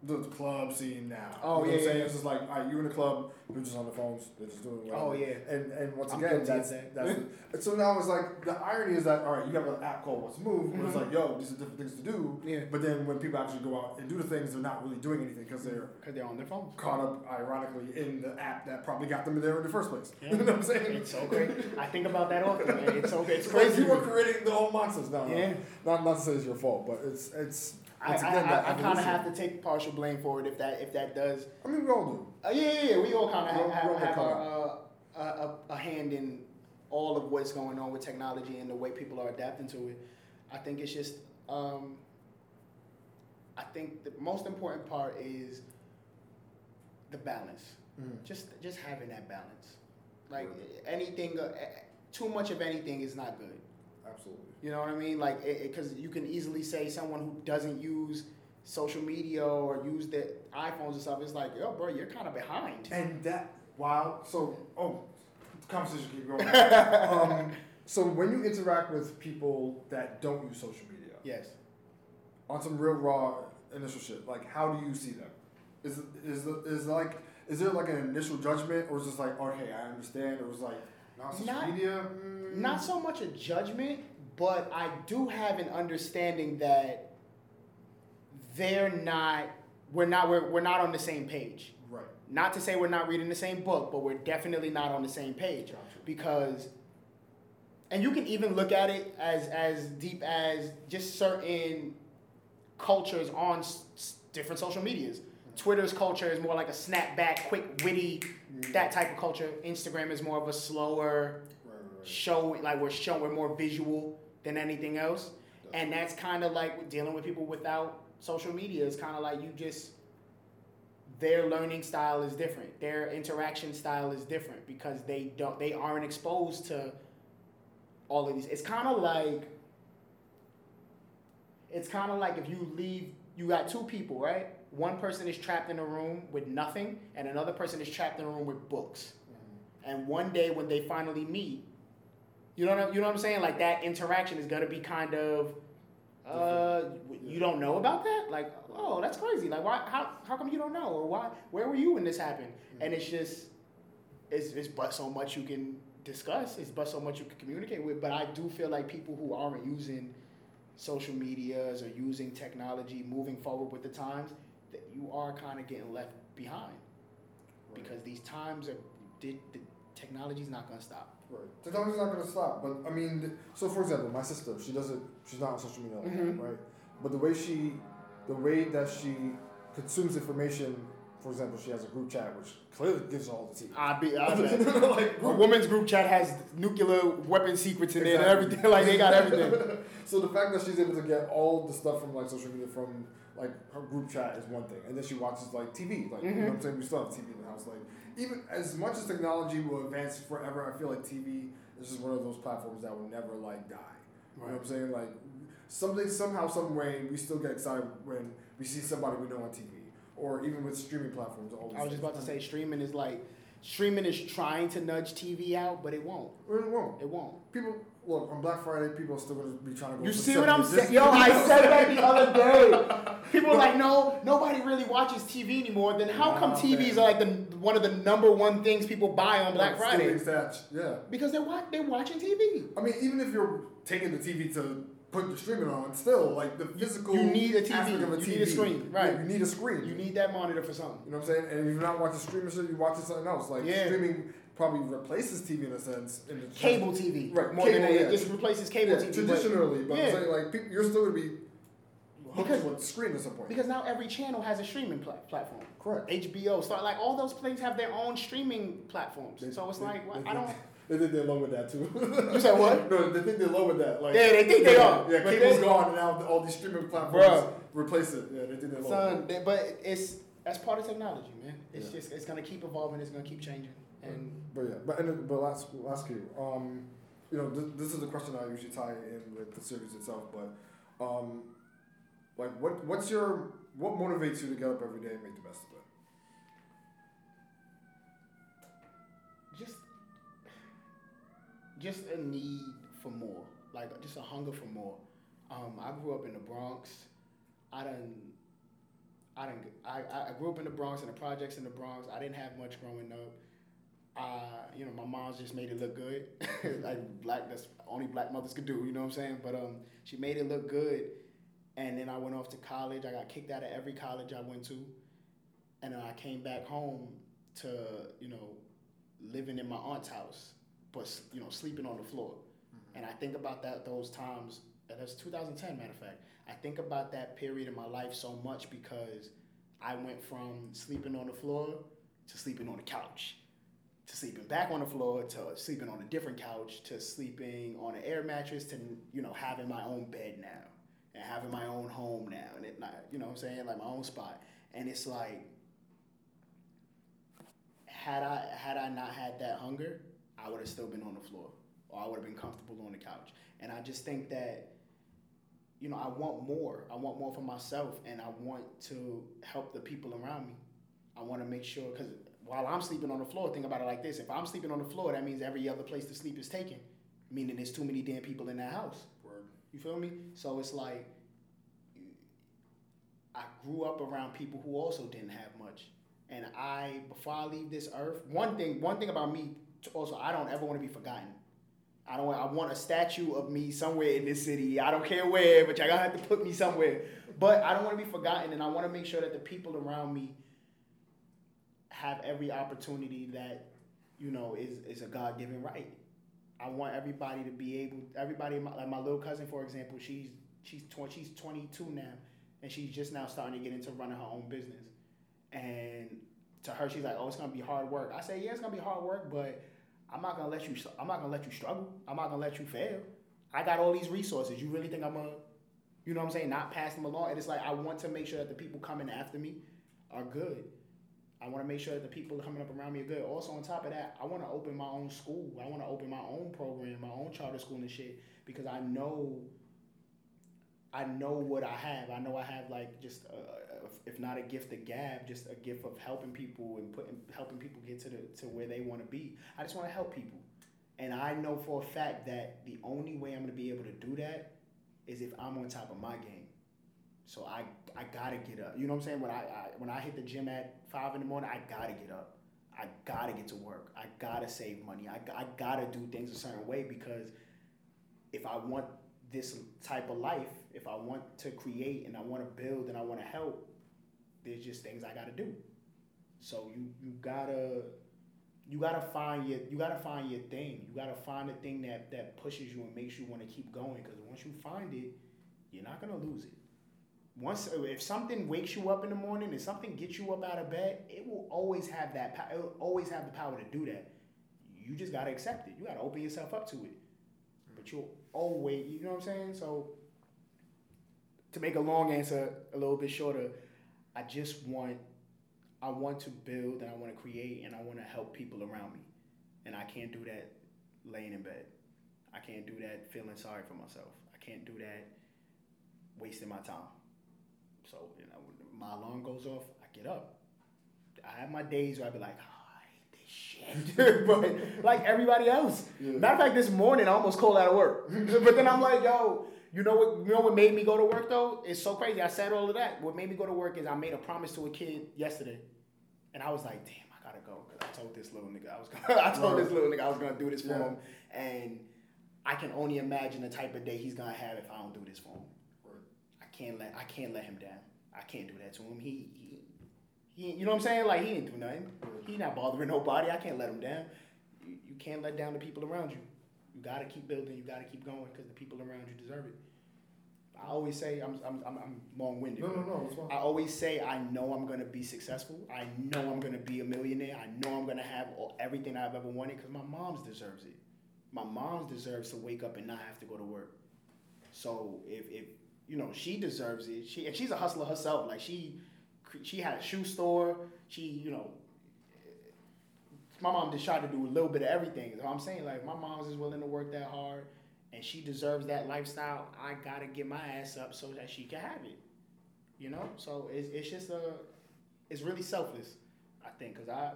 the club scene now. Oh, you know what yeah, I'm saying? yeah. It's just like, all right, you in the club, you're just on the phones, they're just doing whatever. Oh, yeah. And and once I'm again, that's that. that's the, so now it's like the irony is that all right, you have an app called What's Move, where it's Mhm. like, yo, these are different things to do. Yeah. But then when people actually go out and do the things, they're not really doing anything because they're Because they're on their phone, caught up, ironically, in the app that probably got them there in the first place. Yeah. you know what I'm saying? It's so crazy. I think about that often, man. It's so it's It's like crazy. you were creating the whole monsters. No, no. Yeah. Not, not to say it's your fault, but it's it's. I, I, I, kind of have to take partial blame for it if that if that does. I mean, we all do. Uh, yeah, yeah, yeah. We all kind of have, have, have our, uh, a, a, hand in all of what's going on with technology and the way people are adapting to it. I think it's just. Um, I think the most important part is the balance. Just just having that balance. Like Word. anything, uh, too much of anything is not good. Absolutely. You know what I mean? Like, because you can easily say someone who doesn't use social media or use the iPhones and stuff, it's like, yo, bro, you're kind of behind. And that wow. So oh, the conversation keep going. um, so when you interact with people that don't use social media, Yes. on some real raw initial shit, like how do you see them? Is is is like is there like an initial judgment, or is it like okay, I understand, or is like not social Not- media? Mm, Not so much a judgment, but I do have an understanding that they're not, we're not, we're, we're not on the same page. right. Not to say we're not reading the same book, but we're definitely not on the same page. Gotcha. because and you can even look at it as as deep as just certain cultures on s- s- different social medias twitter's culture is more like a snapback quick witty that type of culture. Instagram is more of a slower Right, right, right. show like we're showing we're more visual than anything else. And that's kind of like dealing with people without social media is kind of like you just their learning style is different. Their interaction style is different because they don't they aren't exposed to all of these. It's kind of like it's kind of like if you leave you got two people right one person is trapped in a room with nothing and another person is trapped in a room with books and one day when they finally meet you know what, you know what I'm saying? Like that interaction is gonna be kind of, uh, you don't know about that? Like, oh, that's crazy. Like, why? How, how come you don't know? Or why? Where were you when this happened? And it's just, it's it's but so much you can discuss. It's but so much you can communicate with. But I do feel like people who aren't using social medias or using technology, moving forward with the times, that you are kind of getting left behind Right. because these times are, the, the technology's not gonna stop. Right. Technology's not going to stop, but I mean, th- so for example, my sister, she doesn't, she's not on social media, Mhm. right? But the way she, the way that she consumes information, for example, she has a group chat which clearly gives all the tea. I be I like, A woman's group chat has nuclear weapon secrets in it and everything. Like they got everything. so the fact that she's able to get all the stuff from like social media from like her group chat is one thing, and then she watches like TV. Like you know mm-hmm. what I'm saying, we still have TV in the house. Like even as much as technology will advance forever, I feel like TV is just one of those platforms that will never like die. You know what I'm saying? Like something somehow, some way, we still get excited when we see somebody we know on TV, or even with streaming platforms. I was just about to say streaming is like streaming is trying to nudge TV out, but it won't. It won't. It won't. People look on Black Friday. People are still gonna be trying to go. You see what I'm saying? Yo, I said that the other day. People are like, no, nobody really watches TV anymore. Then how come TVs man. are like the one of the number one things people buy on Black Like, Friday Yeah. because they're wa- they're watching TV. I mean, even if you're taking the TV to put the streaming on, still like the physical. you need a TV. of You need a screen, right. Yeah, you need a screen. You need that monitor for something. You know what I'm saying? And if you're not watching streaming shit, you're watching something else. Like Yeah. streaming probably replaces TV in a sense. In the Cable TV, Right, More cable, than it yeah. just replaces cable yeah, TV. traditionally, but, yeah. I'm saying like people, you're still gonna be hooked Because- to a screen at some point. Because now every channel has a streaming pla- platform. Correct. HBO, Starz, like all those things have their own streaming platforms. They- so it's they- like, well, they I don't. They think they're low with that too. You said what? No, they think they're low with that. Like, Yeah, they think they yeah, are, Yeah, but cable's they- gone and now all these streaming platforms Bruh. replace it. Yeah, they think they're low. Son, but it's that's part of technology, man. It's Yeah. just it's gonna keep evolving. It's gonna keep changing. And But yeah, but and, but last last cue, um, you know, th- this is a question I usually tie in with the series itself. But, um, like, what what's your what motivates you to get up every day and make the best of it? just just a need for more, like just a hunger for more. Um, I grew up in the Bronx. I didn't. I done, I, I grew up in the Bronx and the projects in the Bronx. I didn't have much growing up. Uh, you know, my mom's just made it look good, like black. That's only black mothers could do. You know what I'm saying? But um, she made it look good, and then I went off to college. I got kicked out of every college I went to, and then I came back home to you know living in my aunt's house, but you know sleeping on the floor. And I think about that those times. And that's 2010, matter of fact. I think about that period in my life so much because I went from sleeping on the floor to sleeping on the couch, to sleeping back on the floor to sleeping on a different couch to sleeping on an air mattress to you know having my own bed now and having my own home now and it you know what I'm saying like my own spot. And it's like had I had I not had that hunger, I would have still been on the floor or I would have been comfortable on the couch. And I just think that you know, I want more. I want more for myself and I want to help the people around me. I want to make sure cuz while I'm sleeping on the floor, think about it like this. If I'm sleeping on the floor, that means every other place to sleep is taken, meaning there's too many damn people in that house. Word. You feel me? So it's like I grew up around people who also didn't have much. And I, before I leave this earth, one thing, one thing about me, also, I don't ever want to be forgotten. I don't. I want a statue of me somewhere in this city. I don't care where, but y'all gonna have to put me somewhere. But I don't want to be forgotten, and I want to make sure that the people around me have every opportunity that you know is is a God given right. I want everybody to be able. Everybody, my, like my little cousin, for example, she's she's twenty. She's twenty two now, and she's just now starting to get into running her own business. And to her, she's like, "Oh, it's gonna be hard work." I say, "Yeah, it's gonna be hard work, but I'm not gonna let you. I'm not gonna let you struggle. I'm not gonna let you fail. I got all these resources. You really think I'm gonna, you know what I'm saying? Not pass them along. And it's like I want to make sure that the people coming after me are good. I want to make sure that the people coming up around me are good. Also, on top of that, I want to open my own school. I want to open my own program, my own charter school and shit, because I know. I know what I have. I know I have like just, a, if not a gift of gab, just a gift of helping people and putting helping people get to the to where they want to be. I just want to help people, and I know for a fact that the only way I'm to be able to do that is if I'm on top of my game. So I I gotta get up. You know what I'm saying? When I, I when I hit the gym at five in the morning, I gotta get up. I gotta get to work. I gotta save money. I, I gotta do things a certain way because if I want this type of life, if I want to create and I want to build and I want to help, there's just things I gotta do. So you you gotta you gotta find your you gotta find your thing. You gotta find the thing that that pushes you and makes you want to keep going. Because once you find it, you're not gonna lose it once if something wakes you up in the morning and something gets you up out of bed, it will always have that power. It will always have the power to do that. You just gotta accept it. You gotta open yourself up to it. But you'll always, you know what I'm saying? So to make a long answer a little bit shorter, I just want I want to build and I want to create and I want to help people around me. And I can't do that laying in bed. I can't do that feeling sorry for myself. I can't do that wasting my time. So, you know, when my alarm goes off, I get up. I have my days where I be like, oh, I hate this shit. but like everybody else. Yeah. Matter of fact, this morning I almost called out of work. but then I'm like, yo, you know what you know what made me go to work though? It's so crazy. I said all of that. What made me go to work is I made a promise to a kid yesterday. And I was like, damn, I gotta go because I told this little nigga I was gonna, I told this little nigga I was gonna do this for Yeah. him, and I can only imagine the type of day he's gonna have if I don't do this for him. I can't let I can't let him down. I can't do that to him. He, he, he you know what I'm saying? Like he didn't do nothing. He not bothering nobody. I can't let him down. You, you can't let down the people around you. You gotta keep building. You gotta keep going because the people around you deserve it. I always say I'm I'm I'm, I'm long winded. No, no, no. It's fine. I always say I know I'm gonna be successful. I know I'm gonna be a millionaire. I know I'm gonna have all, everything I've ever wanted because my mom's deserves it. My mom's deserves to wake up and not have to go to work. So if, if you know she deserves it, she and she's a hustler herself. Like she she had a shoe store. She you know my mom just tried to do a little bit of everything. So I'm saying like my mom's is willing to work that hard, and she deserves that lifestyle. I gotta get my ass up so that she can have it. You know, so it's, it's just a, it's really selfless, I think, cause I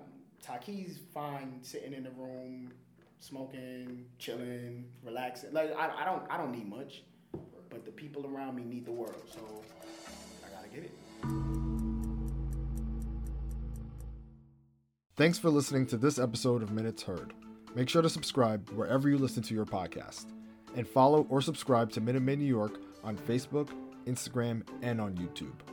Taki's fine sitting in the room, smoking, chilling, relaxing. Like I, I don't I don't need much, but the people around me need the world, so I gotta get it. Thanks for listening to this episode of Minutes Heard. Make sure to subscribe wherever you listen to your podcast. And follow or subscribe to Minute Maid New York on Facebook, Instagram, and on YouTube.